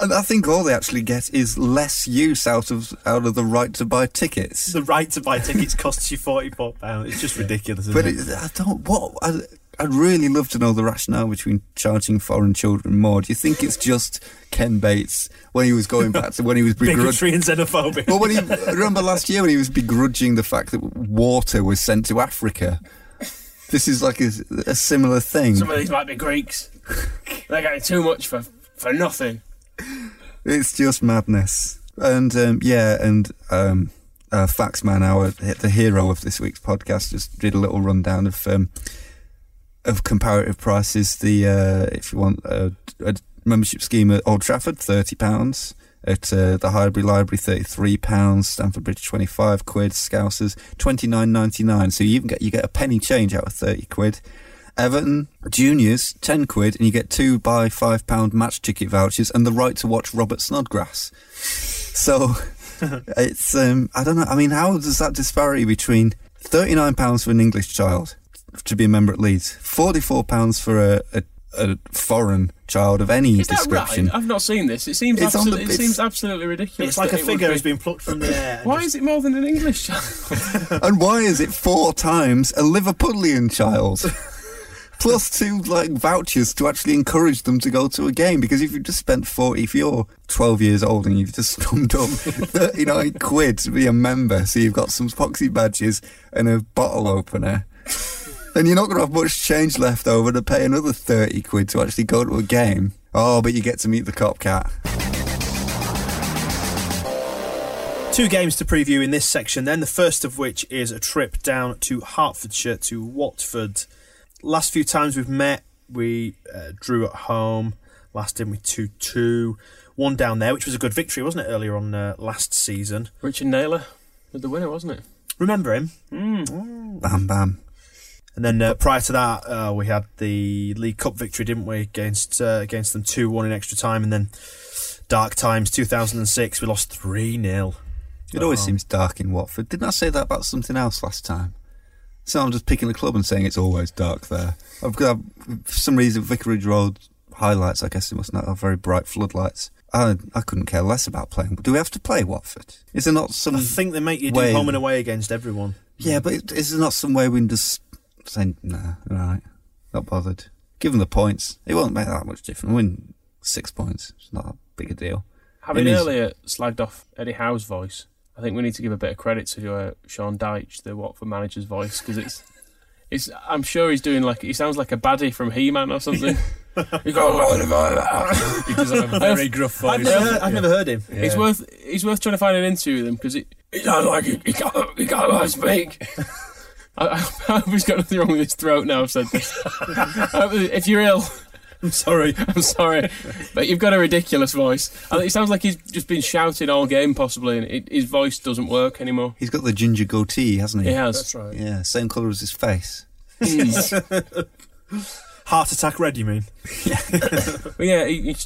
S6: I think all they actually get is less use out of out of the right to buy tickets.
S4: The right to buy tickets costs you forty-four pounds. It's just ridiculous. Isn't
S6: But
S4: it?
S6: it, I don't. What I, I'd really love to know the rationale between charging foreign children more. Do you think it's just Ken Bates when he was going back to when he was begrudging?
S4: Bigotry and xenophobia.
S6: Well, when he remember last year when he was begrudging the fact that water was sent to Africa. This is like a, a similar thing.
S5: Some of these might be Greeks. They're getting too much for for nothing.
S6: It's just madness. And um, yeah, and um, uh, Faxman, our the hero of this week's podcast, just did a little rundown of um, of comparative prices. The uh, if you want a, a membership scheme at Old Trafford, thirty pounds. At uh, the Highbury Library, thirty-three pounds. Stamford Bridge, twenty-five quid. Scousers, twenty-nine ninety-nine. So you even get you get a penny change out of thirty quid. Everton juniors, ten quid, and you get two by five pound match ticket vouchers and the right to watch Robert Snodgrass. So it's um, I don't know. I mean, how does that disparity between thirty nine pounds for an English child to be a member at Leeds, forty four pounds for a, a, a foreign child of any
S5: Is that
S6: description?
S5: right? I've not seen this. It seems
S6: It's on the-
S5: absolutely. it seems absolutely ridiculous.
S4: It's like a
S5: it
S4: figure
S5: be-
S4: has been plucked from the air.
S5: Why
S4: just-
S5: is it more than an English child?
S6: and why is it four times a Liverpudlian child? Plus two like vouchers to actually encourage them to go to a game because if you've just spent forty, if you're twelve years old and you've just stummed up thirty nine quid to be a member, so you've got some poxy badges and a bottle opener, then you're not going to have much change left over to pay another thirty quid to actually go to a game. Oh, but you get to meet the Kop Kat.
S4: Two games to preview in this section, then. The first of which is a trip down to Hertfordshire to Watford. Last few times we've met, we uh, drew at home. Last didn't we 2 2. One down there, which was a good victory, wasn't it, earlier on uh, last season?
S5: Richard Naylor was the winner, wasn't it?
S4: Remember him?
S6: Bam, bam.
S4: And then uh, prior to that, uh, we had the League Cup victory, didn't we, against uh, against them 2 1 in extra time. And then Dark Times 2006, we lost 3 0.
S6: It always seems dark in Watford. Didn't I say that about something else last time? So I'm just picking the club and saying it's always dark there. I've got, for some reason, Vicarage Road highlights, I guess they must not have very bright floodlights. I, I couldn't care less about playing. Do we have to play Watford? Is there not some
S4: I think they make you do
S6: way-
S4: home and away against everyone.
S6: Yeah, but it- is there not some way we can just say, nah, all right, not bothered? Give them the points. It won't make that much difference. Win six points. It's not a big a deal.
S5: Having
S6: It is-
S5: earlier slagged off Eddie Howe's voice, I think we need to give a bit of credit to uh, Sean Dyche, the Watford manager's voice, because it's, it's. I'm sure he's doing like he sounds like a baddie from He-Man or something. he got a load of that.
S7: He does have a very gruff voice.
S4: I've never, heard, I've never heard him.
S5: It's worth it's worth trying to find an interview with him because it he sounds like he, he can't he can't like speak. I, I hope he's got nothing wrong with his throat now. I've said this. I hope if you're ill,
S4: I'm sorry.
S5: I'm sorry, but you've got a ridiculous voice. I think it sounds like he's just been shouting all game, possibly, and it, his voice doesn't work anymore.
S6: He's got the ginger goatee, hasn't he?
S5: He has.
S7: That's right.
S6: Yeah, same colour as his face.
S4: Heart attack red, you mean?
S5: But yeah, he, he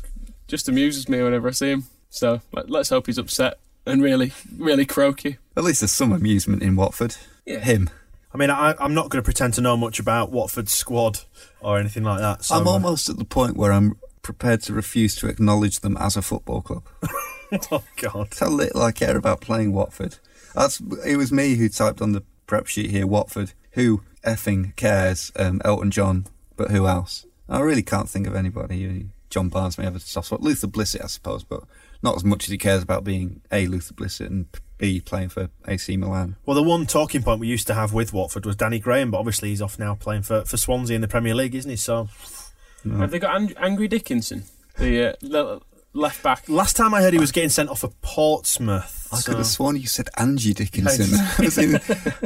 S5: just amuses me whenever I see him. So let, let's hope he's upset and really, really croaky.
S6: At least there's some amusement in Watford.
S5: Yeah.
S6: Him.
S4: I mean, I, I'm not going to pretend to know much about Watford's squad or anything like that. So,
S6: I'm almost at the point where I'm prepared to refuse to acknowledge them as a football club.
S4: oh, God.
S6: That's how little I care about playing Watford. That's it was me who typed on the prep sheet here Watford. Who effing cares? Um, Elton John, but who else? I really can't think of anybody. John Barnes may have a soft spot. Luther Blissett, I suppose, but not as much as he cares about being a Luther Blissett and b playing for AC Milan.
S4: Well, the one talking point we used to have with Watford was Danny Graham, but obviously he's off now playing for, for Swansea in the Premier League, isn't he? So
S5: Have they got Ang- Angry Dickinson, the uh, le- left back?
S4: last time I heard he was getting sent off for Portsmouth.
S6: I
S4: so-
S6: could have sworn you said Angie Dickinson. In-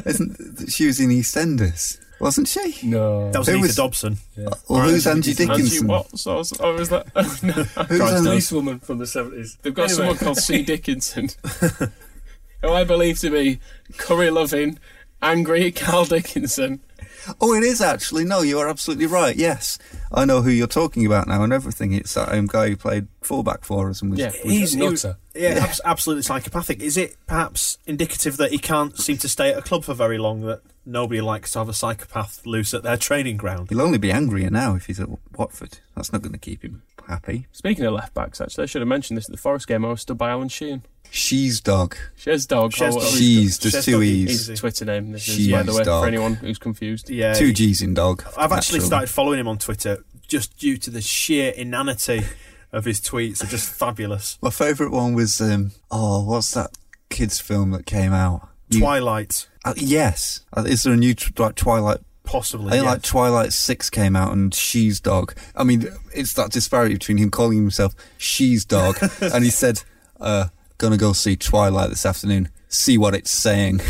S6: isn't, she was in EastEnders, wasn't she?
S7: No.
S4: That was
S6: Who
S4: Anita
S6: was-
S4: Dobson.
S6: Or who's Angie
S5: Angie
S6: Dickinson?
S5: Watts? Or was, or was that? Oh, no.
S6: Who's
S7: Christ,
S6: Angie?
S7: police woman from the 70s.
S5: They've got
S7: Anyway.
S5: someone called C. Dickinson, who I believe to be curry loving, angry Carl Dickinson.
S6: Oh, it is actually. No, you are absolutely right. Yes, I know who you're talking about now and everything. It's that um, guy who played fullback for us and was.
S5: Yeah.
S6: was-
S4: He's
S7: a nutter.
S4: yeah, abs- absolutely psychopathic. Is it perhaps indicative that he can't seem to stay at a club for very long? That nobody likes to have a psychopath loose at their training ground.
S6: He'll only be angrier now if he's at Watford. That's not going to keep him happy.
S5: Speaking of left backs, actually, I should have mentioned this at the Forest game. I was stood by Alan Sheehan.
S6: She's dog.
S5: She's Dog.
S4: Shez
S5: or-
S4: Dog.
S6: She's there's two
S4: dog
S6: e's.
S5: His Twitter name. This is,
S6: She
S5: by the way,
S6: dog.
S5: for anyone who's confused.
S4: Yeah,
S6: Two G's in dog.
S4: I've actually started following him on Twitter just due to the sheer inanity of his tweets. They're just fabulous.
S6: My favourite one was um, oh, what's that kids film that came out? You-
S4: Twilight,
S6: uh, yes. Uh, is there a new like Twilight?
S4: possibly.
S6: I think
S4: yes.
S6: like Twilight Six came out and She's Dog. I mean, it's that disparity between him calling himself She's Dog and he said, uh, "Gonna go see Twilight this afternoon. See what it's saying."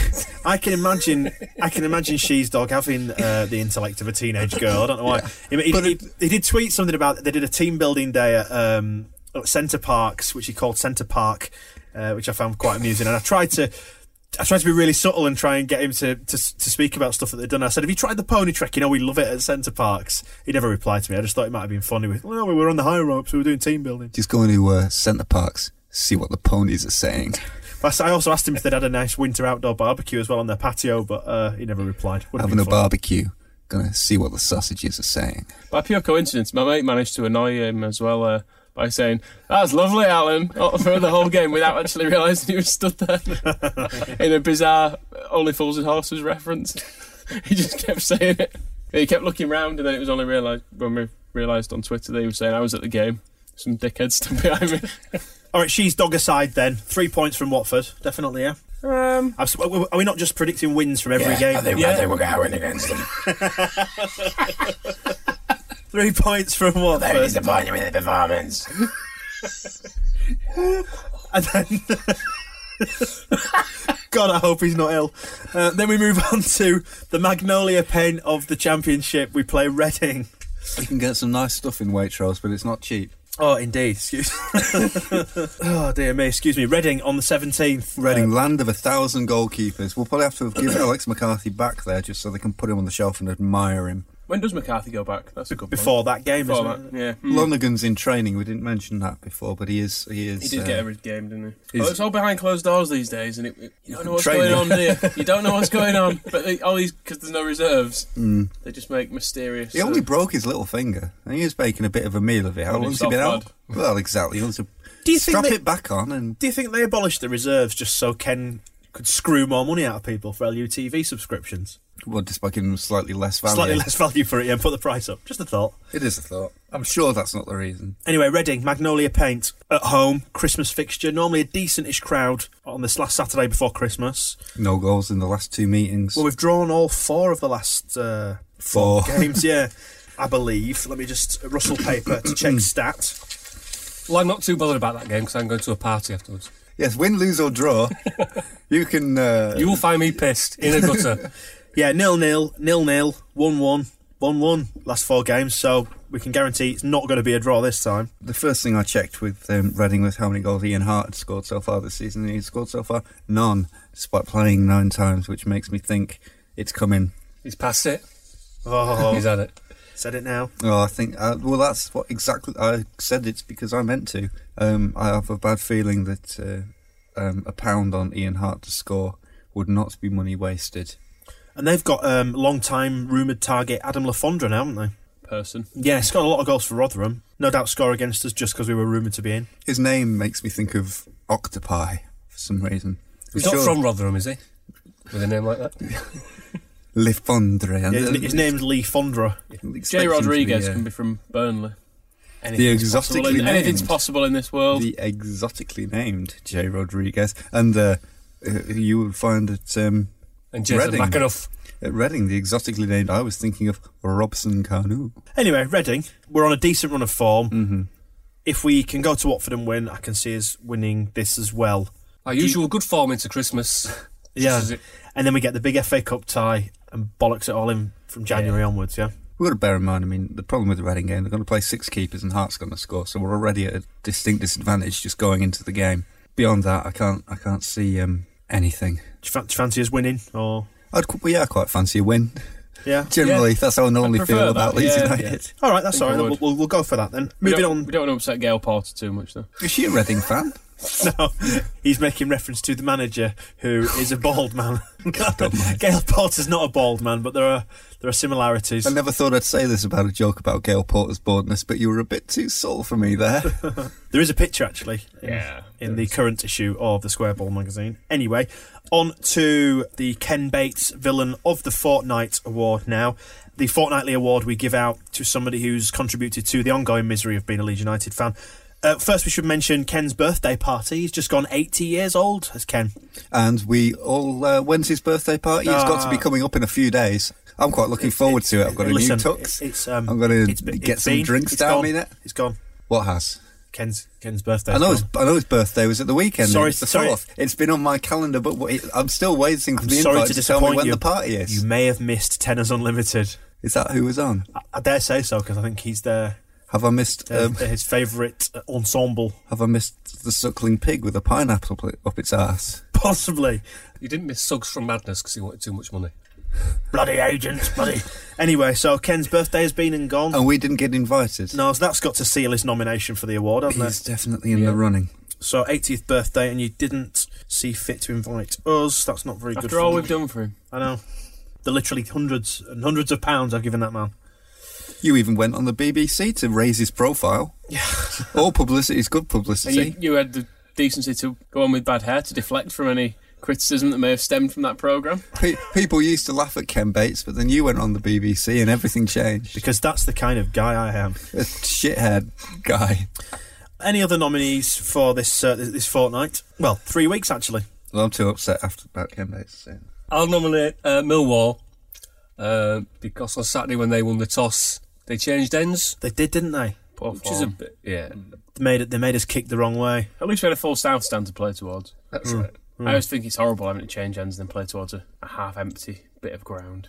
S4: I can imagine. I can imagine She's Dog having uh, the intellect of a teenage girl. I don't know why. He, he,
S6: But
S4: he, he did tweet something about they did a team building day at, um, at Center Parcs, which he called Centre Park, uh, which I found quite amusing. And I tried to. I tried to be really subtle and try and get him to, to to speak about stuff that they'd done. I said, "Have you tried the pony trek? You know, we love it at Center Parcs." He never replied to me. I just thought it might have been funny. With, well, we were on the high ropes. We were doing team building.
S6: Just going to uh, Center Parcs, see what the ponies are saying.
S4: I also asked him if they'd had a nice winter outdoor barbecue as well on their patio, but uh, he never replied. Would have
S6: Having a
S4: fun.
S6: barbecue. Gonna see what the sausages are saying.
S5: By pure coincidence, my mate managed to annoy him as well uh, by saying, That's lovely, Alan, for the whole game without actually realising he was stood there in a bizarre Only Fools and Horses reference. he just kept saying it. He kept looking round, and then it was only realised when we realised on Twitter that he was saying, I was at the game. Some dickhead stood behind me.
S4: All right, she's dog aside then. Three points from Watford, definitely. Yeah.
S5: Um,
S4: are we not just predicting wins from every game?
S5: yeah.
S7: we're going against them.
S4: Three points from Watford.
S5: disappointed with the point of the performance.
S4: And then. God, I hope he's not ill. Uh, then we move on to the Magnolia Pen of the Championship. We play Reading.
S6: You can get some nice stuff in Waitrose, but it's not cheap.
S4: Oh, indeed. Excuse. Me. Oh dear me. Excuse me. Reading on the seventeenth.
S6: Reading, land of a thousand goalkeepers. We'll probably have to give Alex McCarthy back there just so they can put him on the shelf and admire him.
S5: When does McCarthy go back? That's a good
S4: before that game.
S5: Before
S4: isn't
S5: that,
S4: it?
S5: yeah. Mm.
S6: Lonergan's in training. We didn't mention that before, but he is. He is.
S5: He did
S6: uh,
S5: get every game, didn't he? Well, it's all behind closed doors these days, and it, it- you don't know what's
S6: Training.
S5: going on, do you? You don't know what's going on. But they, all these because there's no reserves,
S6: Mm.
S5: they just make mysterious.
S6: He only
S5: uh,
S6: broke his little finger, and he was making a bit of a meal of it. How long's he been out? Well, exactly. He wants to
S4: Do you think
S6: strap
S4: they-
S6: it back on and
S4: Do you think they abolished the reserves just so Ken could screw more money out of people for LUTV subscriptions?
S6: Well, just by giving him slightly less value.
S4: Slightly less value for it, yeah, and put the price up. Just a thought.
S6: It is a thought. I'm sure that's not the reason.
S4: Anyway, Reading, Magnolia Paint at home, Christmas fixture. Normally a decentish crowd on this last Saturday before Christmas.
S6: No goals in the last two meetings.
S4: Well, we've drawn all four of the last uh,
S6: Four.
S4: games, yeah, I believe. Let me just rustle paper to check stat.
S7: Well, I'm not too bothered about that game because I'm going to a party afterwards.
S6: yes, win, lose or draw, you can. Uh,
S7: You will find me pissed in a gutter.
S4: Yeah, nil nil, nil nil, one one, one one. Last four games, so we can guarantee it's not going to be a draw this time.
S6: The first thing I checked with um, Reading was how many goals Ian Harte had scored so far this season. and He's scored so far none, despite playing nine times, which makes me think it's coming.
S7: He's passed it.
S4: Oh,
S7: He's had it.
S4: said it now.
S6: Oh, I think. Uh, well, that's what exactly I said. It's because I meant to. Um, I have a bad feeling that uh, um, a pound on Ian Harte to score would not be money wasted.
S4: And they've got um, long-time rumoured target Adam Le Fondre now, haven't they?
S5: person.
S4: Yeah, he's got a lot of goals for Rotherham. No doubt score against us just because we were rumoured to be in.
S6: His name makes me think of octopi for some reason.
S7: He's
S6: I'm
S7: not
S6: sure-
S7: from Rotherham, is he? With a name like that?
S6: Le Fondre.
S4: Yeah, his, his name's Lee Fondra.
S5: Jay Rodriguez can be from Burnley.
S6: The
S5: Anything's possible
S6: exotically
S5: in, anything's possible in this world.
S6: the exotically named Jay Rodriguez, and uh, uh, you will find at um,
S7: And Jason
S6: Reading.
S7: McAnuff.
S6: At Reading, the exotically named. I was thinking of Robson-Kanu.
S4: Anyway, Reading, we're on a decent run of form.
S6: Mm-hmm.
S4: If we can go to Watford and win, I can see us winning this as well.
S7: Our usual good form into Christmas.
S4: Yeah. And then we get the big FA Cup tie and bollocks it all in from January onwards, yeah?
S6: We've got to bear in mind, I mean, the problem with the Reading game, they're going to play six keepers and Harte's going to score, so we're already at a distinct disadvantage just going into the game. Beyond that, I can't, I can't see um, anything.
S4: Do you, fa- do you fancy us winning? Or
S6: I'd, well, yeah, I quite fancy a win.
S4: Yeah.
S6: Generally, that's how I normally
S5: prefer
S6: feel about
S5: that,
S6: Leeds
S5: yeah.
S6: United.
S4: All right, that's all right. We'll, we'll, we'll go for that then.
S5: we
S4: Moving
S5: don't,
S4: on.
S5: We don't want to upset Gail Porter too much, though.
S6: Is she a Reading fan?
S4: No, he's making reference to the manager who is a bald man.
S6: almighty.
S4: Gail Porter's not a bald man, but there are there are similarities.
S6: I never thought I'd say this about a joke about Gail Porter's baldness, but you were a bit too subtle for me there.
S4: There is a picture actually. in-
S5: Yeah,
S4: In the current issue of the Square Ball magazine. Anyway, on to the Ken Bates Villain of the Fortnight award now. The fortnightly award we give out to somebody who's contributed to the ongoing misery of being a Leeds United fan. Uh, first, we should mention Ken's birthday party. He's just gone 80 years old, as Ken.
S6: and we all, uh, when's his birthday party? It's got to be
S4: Ah.
S6: coming up in a few days. I'm quite looking forward to it. I've got a
S4: Listen,
S6: new tux.
S4: It's, um,
S6: I'm going to get
S4: it's
S6: some
S4: been-
S6: drinks
S4: it's
S6: down
S4: gone.
S6: me net.
S4: It's gone.
S6: What has?
S4: Ken's Ken's birthday.
S6: I know, his, I know his birthday was at the weekend.
S4: Sorry-
S6: it's the
S4: sorry.
S6: 4th. It's been on my calendar, but wait, I'm still waiting for
S4: I'm
S6: the
S4: sorry
S6: invite
S4: to
S6: to, tell me
S4: disappoint
S6: when
S4: you.
S6: the party is.
S4: You may have missed Tenors Unlimited.
S6: Is that who was on?
S4: I, I dare say so because I think he's there.
S6: Have I missed?
S4: their
S6: Um,
S4: his favourite uh, ensemble.
S6: have I missed the suckling pig with a pineapple up, up its ass?
S4: Possibly.
S7: You didn't miss Suggs from Madness because he wanted too much money.
S4: Bloody agents, bloody. anyway, so Ken's birthday has been and gone.
S6: And we didn't get invited.
S4: No, so that's got to seal his nomination for the award, hasn't it?
S6: He's
S4: it?
S6: definitely in the running.
S4: So 80th birthday, and you didn't see fit to invite us. That's not very good.
S5: After
S4: for
S5: all
S4: you.
S5: we've done for him.
S4: I know. The literally hundreds and hundreds of pounds I've given that man.
S6: You even went on the BBC to raise his profile. Yeah. All publicity is good
S5: And
S6: publicity.
S5: you, you had the decency to go on with bad hair to deflect from any criticism that may have stemmed from that programme.
S6: People used to laugh at Ken Bates, but then you went on the BBC and everything changed.
S4: Because that's the kind of guy I am.
S6: A shithead guy.
S4: Any other nominees for this uh, this, this fortnight? Well, three weeks actually.
S6: Well, I'm too upset after about Ken Bates. So.
S7: I'll nominate uh, Millwall uh, because on Saturday when they won the toss, They changed ends.
S4: They did, didn't they?
S5: Poor
S7: Which is a bit, yeah.
S4: They made it. They made us kick the wrong way.
S5: At least we had a full south stand to play towards.
S7: That's right.
S5: I always think it's horrible having to change ends and then play towards a, a half empty bit of ground.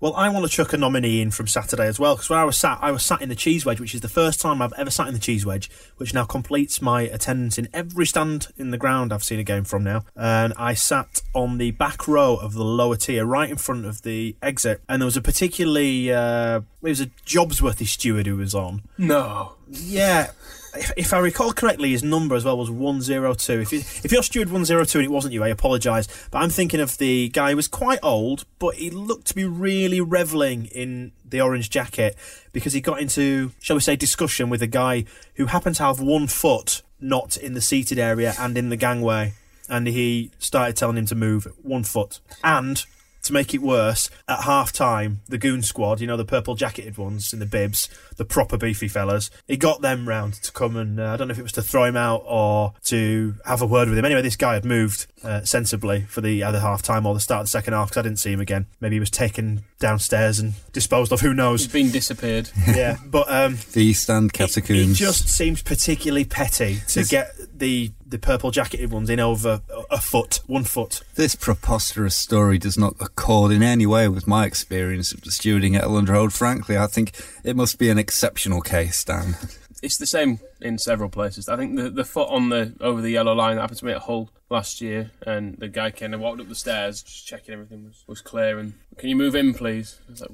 S4: Well, I want to chuck a nominee in from Saturday as well because where I was sat, I was sat in the cheese wedge, which is the first time I've ever sat in the cheese wedge, which now completes my attendance in every stand in the ground I've seen a game from now. And I sat on the back row of the lower tier, right in front of the exit, and there was a particularly uh, it was a Jobsworthy steward who was on.
S5: No.
S4: Yeah. If, if I recall correctly, his number as well was 102. If, you, if you're steward 102 and it wasn't you, I apologise. But I'm thinking of the guy who was quite old, but he looked to be really revelling in the orange jacket because he got into, shall we say, discussion with a guy who happened to have one foot not in the seated area and in the gangway. And he started telling him to move one foot. And to make it worse, at half time, the goon squad, you know, the purple jacketed ones in the bibs, the proper beefy fellas, he got them round to come and uh, I don't know if it was to throw him out or to have a word with him. Anyway, this guy had moved uh, sensibly for the either half time or the start of the second half because I didn't see him again. Maybe he was taken downstairs and disposed of, who knows.
S5: He's been disappeared.
S4: yeah, but um,
S6: The East Stand
S4: it
S6: catacombs.
S4: just seems particularly petty to
S6: It's-
S4: get the the purple jacketed ones in over a- a foot, one foot.
S6: This preposterous story does not accord in any way with my experience of stewarding at Elland Road. Frankly, I think it must be an exceptional case, Dan.
S5: It's the same in several places. I think the the foot on the over the yellow line that happened to me at Hull last year, and the guy came and walked up the stairs, just checking everything was, was clear. And can you move in, please? I was like,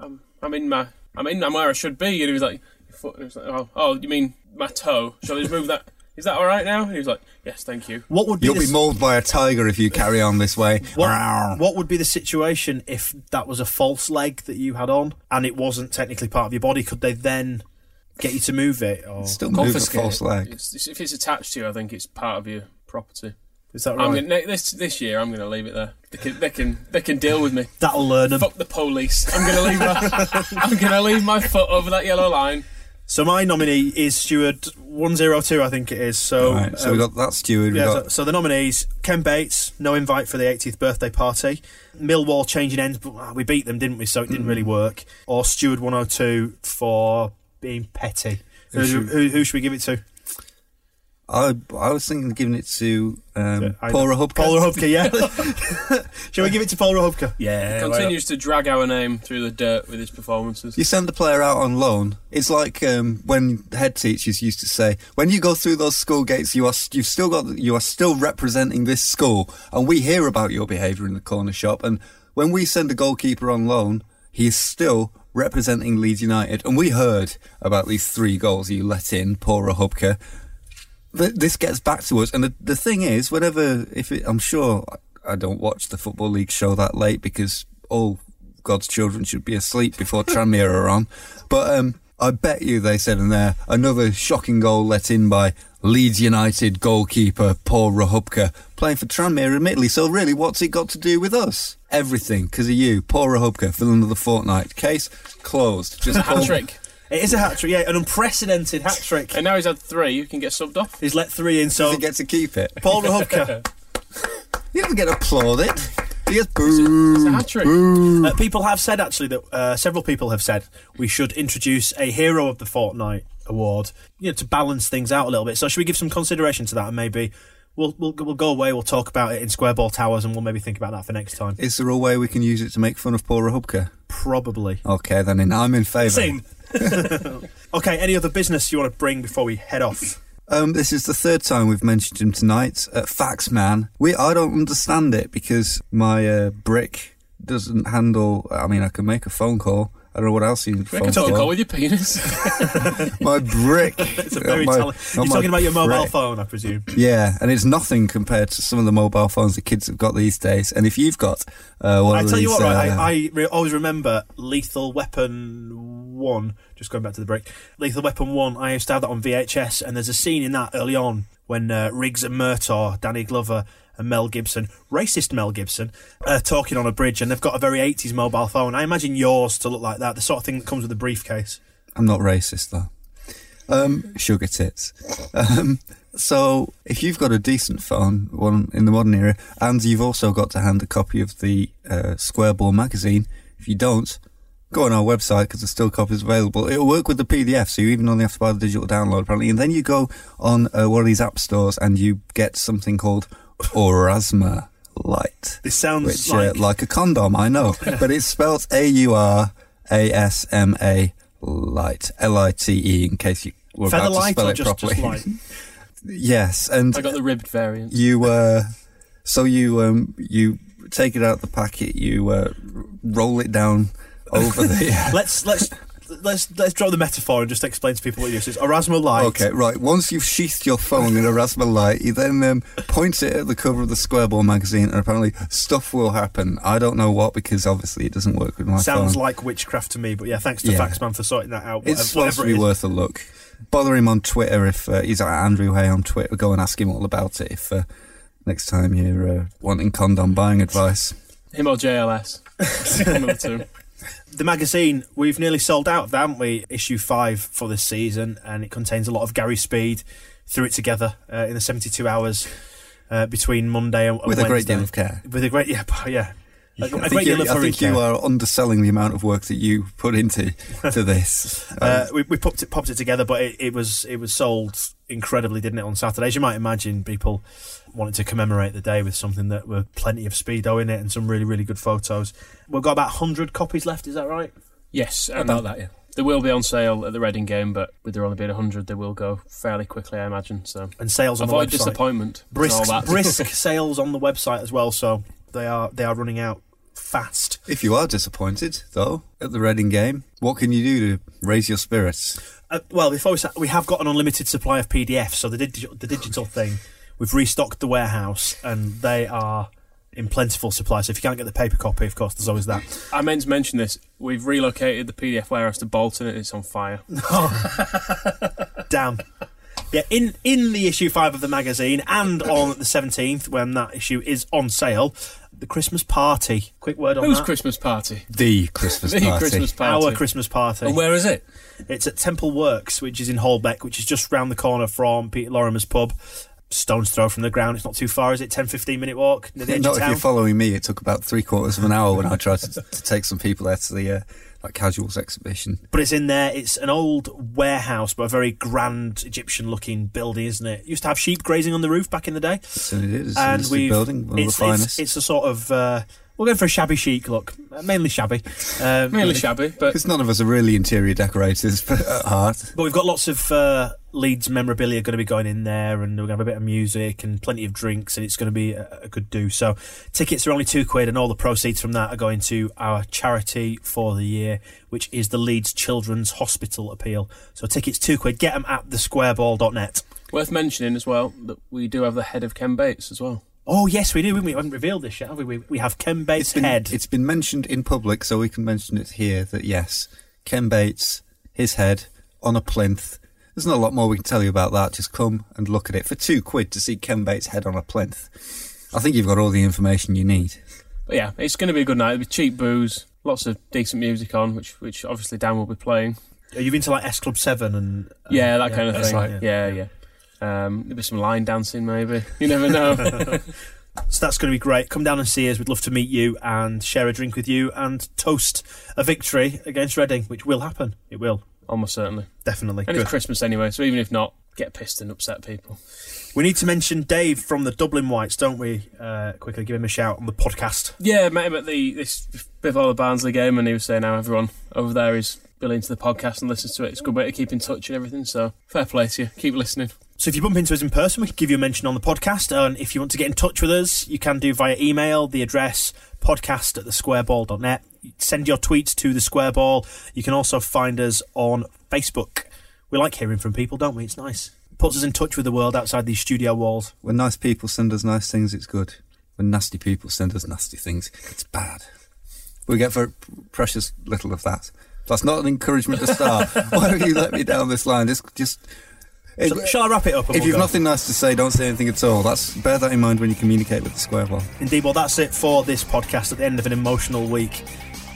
S5: I'm, I'm in my, I'm in, I'm where I should be. And he was like, your foot. And I was like, oh, oh, you mean my toe? Shall I just move that? Is that all right now? And he was like, yes, thank you.
S4: What would be
S6: You'll
S4: the
S6: be mauled by a tiger if you carry on this way.
S4: What, what would be the situation if that was a false leg that you had on and it wasn't technically part of your body? Could they then get you to move it? Or
S6: Still move a
S5: Confiscate
S6: false
S5: it.
S6: leg.
S5: It's- it's- if it's attached to you, I think it's part of your property.
S4: is that
S5: I'm
S4: right?
S5: gonna, this this year, I'm going to leave it there. They can they can they can deal with me.
S4: That'll learn them.
S5: Fuck the police. I'm going to leave my I'm going to leave my foot over that yellow line.
S4: So my nominee is Steward one zero two, I think it is. So,
S6: Right, so
S4: um,
S6: we got that steward.
S4: Yeah,
S6: got
S4: so, so the nominees: Ken Bates, no invite for the 80th birthday party. Millwall changing ends, but ah, we beat them, didn't we? So it didn't really work. Or Steward 102 for being petty. Who,
S6: Who
S4: who, who, should we give it to?
S6: I, I was thinking of giving it to um,
S4: I
S6: Paul
S4: know.
S6: Rachubka.
S4: Paul Rachubka, yeah. Shall we give it to Paul Rachubka? Yeah.
S5: He Continues to drag our name through the dirt with his performances.
S6: You send the player out on loan. It's like um, when head teachers used to say, "When you go through those school gates, you are you've still got you are still representing this school, and we hear about your behaviour in the corner shop. And when we send a goalkeeper on loan, he is still representing Leeds United. And we heard about these three goals you let in, poor Rachubka. Th- This gets back to us, and the, the thing is, whenever if it, I'm sure I don't watch the football league show that late because all God's children should be asleep before Tranmere are on. But um, I bet you they said in there another shocking goal let in by Leeds United goalkeeper Paul Rachubka playing for Tranmere, admittedly. So really, what's it got to do with us? Everything because of you, Paul Rachubka, for another fortnight. Case closed. Just
S5: Hat trick.
S4: It is a hat trick, yeah, an unprecedented hat trick.
S5: And now he's had three. You can get subbed off.
S4: He's let three in, so
S6: Does he get to keep it?
S4: Paul Rachubka.
S6: He doesn't get applauded. He gets
S5: It's
S6: boo.
S5: a hat trick.
S4: Uh, people have said actually that uh, several people have said we should introduce a hero of the fortnight award, you know, to balance things out a little bit. So should we give some consideration to that and maybe we'll we'll, we'll go away, we'll talk about it in Square Ball Towers, and we'll maybe think about that for next time.
S6: Is there a way we can use it to make fun of Paul Rachubka?
S4: Probably.
S6: Okay, then in, I'm in favour.
S4: Same. okay. Any other business you want to bring before we head off?
S6: Um, this is the third time we've mentioned him tonight. Uh, Faxman. We I don't understand it because my uh, brick doesn't handle. I mean, I can make a phone call. I don't know what else you
S5: Make
S6: phone
S5: a phone
S6: call.
S5: call with your penis.
S6: my brick.
S4: It's a very
S6: my-
S4: talent. You're talking about your mobile
S6: brick.
S4: phone, I presume.
S6: Yeah, and it's nothing compared to some of the mobile phones the kids have got these days. And if you've got uh, one
S4: I
S6: of
S4: tell you
S6: these,
S4: what, right,
S6: uh,
S4: I, I re- always remember Lethal Weapon 1, just going back to the break. Lethal Weapon 1, I used to have that on VHS, and there's a scene in that early on when uh, Riggs and Murtaugh, Danny Glover, and Mel Gibson, racist Mel Gibson, are talking on a bridge, and they've got a very 80s mobile phone. I imagine yours to look like that, the sort of thing that comes with a briefcase.
S6: I'm not racist though. Um, sugar tits. Um, so if you've got a decent phone, one in the modern era, and you've also got to hand a copy of the uh, Square Ball magazine, if you don't, go on our website because there's still copies available. It'll work with the PDF, so you even only have to buy the digital download apparently. And then you go on uh, one of these app stores and you get something called Aurasma Lite.
S4: This sounds
S6: which,
S4: like
S6: uh, like a condom, I know, but it's spelled A U R A S M A Light L I T E in case you were
S4: feather
S6: about to spell
S4: or
S6: it
S4: just,
S6: properly.
S4: just light.
S6: yes, and
S5: I got the ribbed variant.
S6: you uh, so you um, you take it out of the packet, you uh, roll it down over the.
S4: let's let's let's let's draw the metaphor and just explain to people what it is. It's Aurasma Lite.
S6: Okay, right. Once you've sheathed your phone in a Raspberry Light, you then um, point it at the cover of the Squareball magazine, and apparently stuff will happen. I don't know what because obviously it doesn't work with my
S4: Sounds
S6: phone.
S4: like witchcraft to me, but yeah, thanks to
S6: Yeah.
S4: Faxman for sorting that out.
S6: it's
S4: whatever
S6: supposed to be
S4: is.
S6: worth a look. Bother him on Twitter if uh, he's at Andrew Hay on Twitter. Go and ask him all about it if uh, next time you're uh, wanting condom buying advice.
S5: Him or JLS. The
S4: magazine, we've nearly sold out of that, haven't we? Issue five for this season, and it contains a lot of Gary Speed. Threw it together uh, in the 72 hours uh, between Monday and and
S6: With a great
S4: Wednesday.
S6: deal of care.
S4: With a great, yeah, yeah. A,
S6: I think,
S4: great
S6: you,
S4: deal of
S6: I think you are underselling the amount of work that you put into to this. Um,
S4: Uh, we, we popped it, popped it together, but it, it was it was sold incredibly, didn't it, on Saturday? As you might imagine, people wanted to commemorate the day with something that were plenty of speedo in it and some really really good photos. We've got about hundred copies left. Is that right?
S5: Yes, and
S7: About that, yeah.
S5: They will be on sale at the Reading game, but with there only being 100, they will go fairly quickly, I imagine. So
S4: And sales on
S5: avoid
S4: the website.
S5: disappointment.
S4: Brisk
S5: all that.
S4: brisk sales on the website as well. So they are they are running out fast.
S6: If you are disappointed, though, at the Reading game, what can you do to raise your spirits?
S4: Uh, well, before we start, we have got an unlimited supply of PDFs. So the digital the digital thing, we've restocked the warehouse, and they are in plentiful supply. So if you can't get the paper copy, of course, there's always that.
S5: I meant to mention this. We've relocated the PDF warehouse to Bolton and it's on fire.
S4: Damn. Yeah, in in the issue five of the magazine, and on the seventeenth when that issue is on sale, the Christmas party. Quick word on
S5: Whose
S4: that.
S5: Christmas party?
S6: The Christmas
S5: The
S6: party.
S5: Christmas party.
S4: Our Christmas party.
S7: And where is it?
S4: It's at Temple Works, which is in Holbeck, which is just round the corner from Peter Lorimer's pub. Stone's throw from the ground. It's not too far, is it? 10, 15 minute walk near the edge
S6: Not
S4: of
S6: if you're following me. It took about three quarters of an hour when I tried to, to take some people there to the uh, like casuals exhibition.
S4: But it's in there. It's an old warehouse, but a very grand Egyptian looking building, isn't it? Used to have sheep grazing on the roof back in the day.
S6: So it is.
S4: and
S6: It's a
S4: we've
S6: building, one of
S4: it's,
S6: the
S4: it's,
S6: finest.
S4: it's a sort of uh, we're going for a shabby chic look, uh, mainly shabby. Um,
S5: Mainly shabby, but
S6: Because none of us are really interior decorators at heart.
S4: But we've got lots of uh, Leeds memorabilia going to be going in there, and we're going to have a bit of music and plenty of drinks, and it's going to be a, a good do. So, tickets are only two quid, and all the proceeds from that are going to our charity for the year, which is the Leeds Children's Hospital Appeal. So, tickets two quid. Get them at thesquareball.net.
S5: worth mentioning as well that we do have the head of Ken Bates as well.
S4: Oh yes, we do. We haven't revealed this yet, have we? We, we have Ken Bates'
S6: It's been,
S4: head.
S6: it's been mentioned in public, so we can mention it here that yes, Ken Bates, his head on a plinth. There's not a lot more we can tell you about that. Just come and look at it for two quid to see Ken Bates' head on a plinth. I think you've got all the information you need.
S5: But yeah, it's going to be a good night. There'll be cheap booze, lots of decent music on, which which obviously Dan will be playing.
S4: Are you into like S Club Seven and uh,
S5: yeah, that kind of
S4: that's
S5: thing.
S4: right,
S5: yeah, yeah. Um, there'll some line dancing, maybe. You never know.
S4: So that's going to be great. Come down and see us. We'd love to meet you and share a drink with you and toast a victory against Reading, which will happen. It will.
S5: Almost certainly.
S4: Definitely.
S5: And
S4: Good.
S5: it's Christmas anyway, so even if not, get pissed and upset people.
S4: We need to mention Dave from the Dublin Whites, don't we? Uh, quickly give him a shout on the podcast.
S5: Yeah, met him at the this the Barnsley game, and he was saying how everyone over there is really into the podcast and listens to it. It's a good way to keep in touch and everything. So fair play to you. Keep listening.
S4: So if you bump into us in person, we can give you a mention on the podcast. And if you want to get in touch with us, you can do via email. The address podcast at thesquareball.net. Send your tweets to the Squareball. You can also find us on Facebook. We like hearing from people, don't we? It's nice. Puts us in touch with the world outside these studio walls.
S6: When nice people send us nice things, it's good. When nasty people send us nasty things, it's bad. We get very precious little of that. That's not an encouragement to start. Why don't you let me down this line? Just, just.
S4: Shall, shall I wrap it up?
S6: If
S4: we'll
S6: you've
S4: go?
S6: nothing nice to say, don't say anything at all. That's bear that in mind when you communicate with the square ball.
S4: Indeed, well, that's it for this podcast at the end of an emotional week.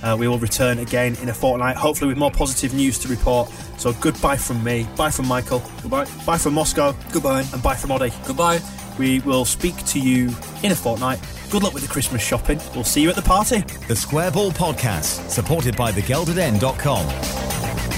S4: Uh, we will return again in a fortnight, hopefully with more positive news to report. So goodbye from me, bye from Michael, goodbye, bye from Moscow,
S6: goodbye,
S4: and bye from Oddy.
S7: Goodbye.
S4: We will speak to you in a fortnight. Good luck with the Christmas shopping. We'll see you at the party.
S2: The Square Ball Podcast, supported by thegeldeden.com.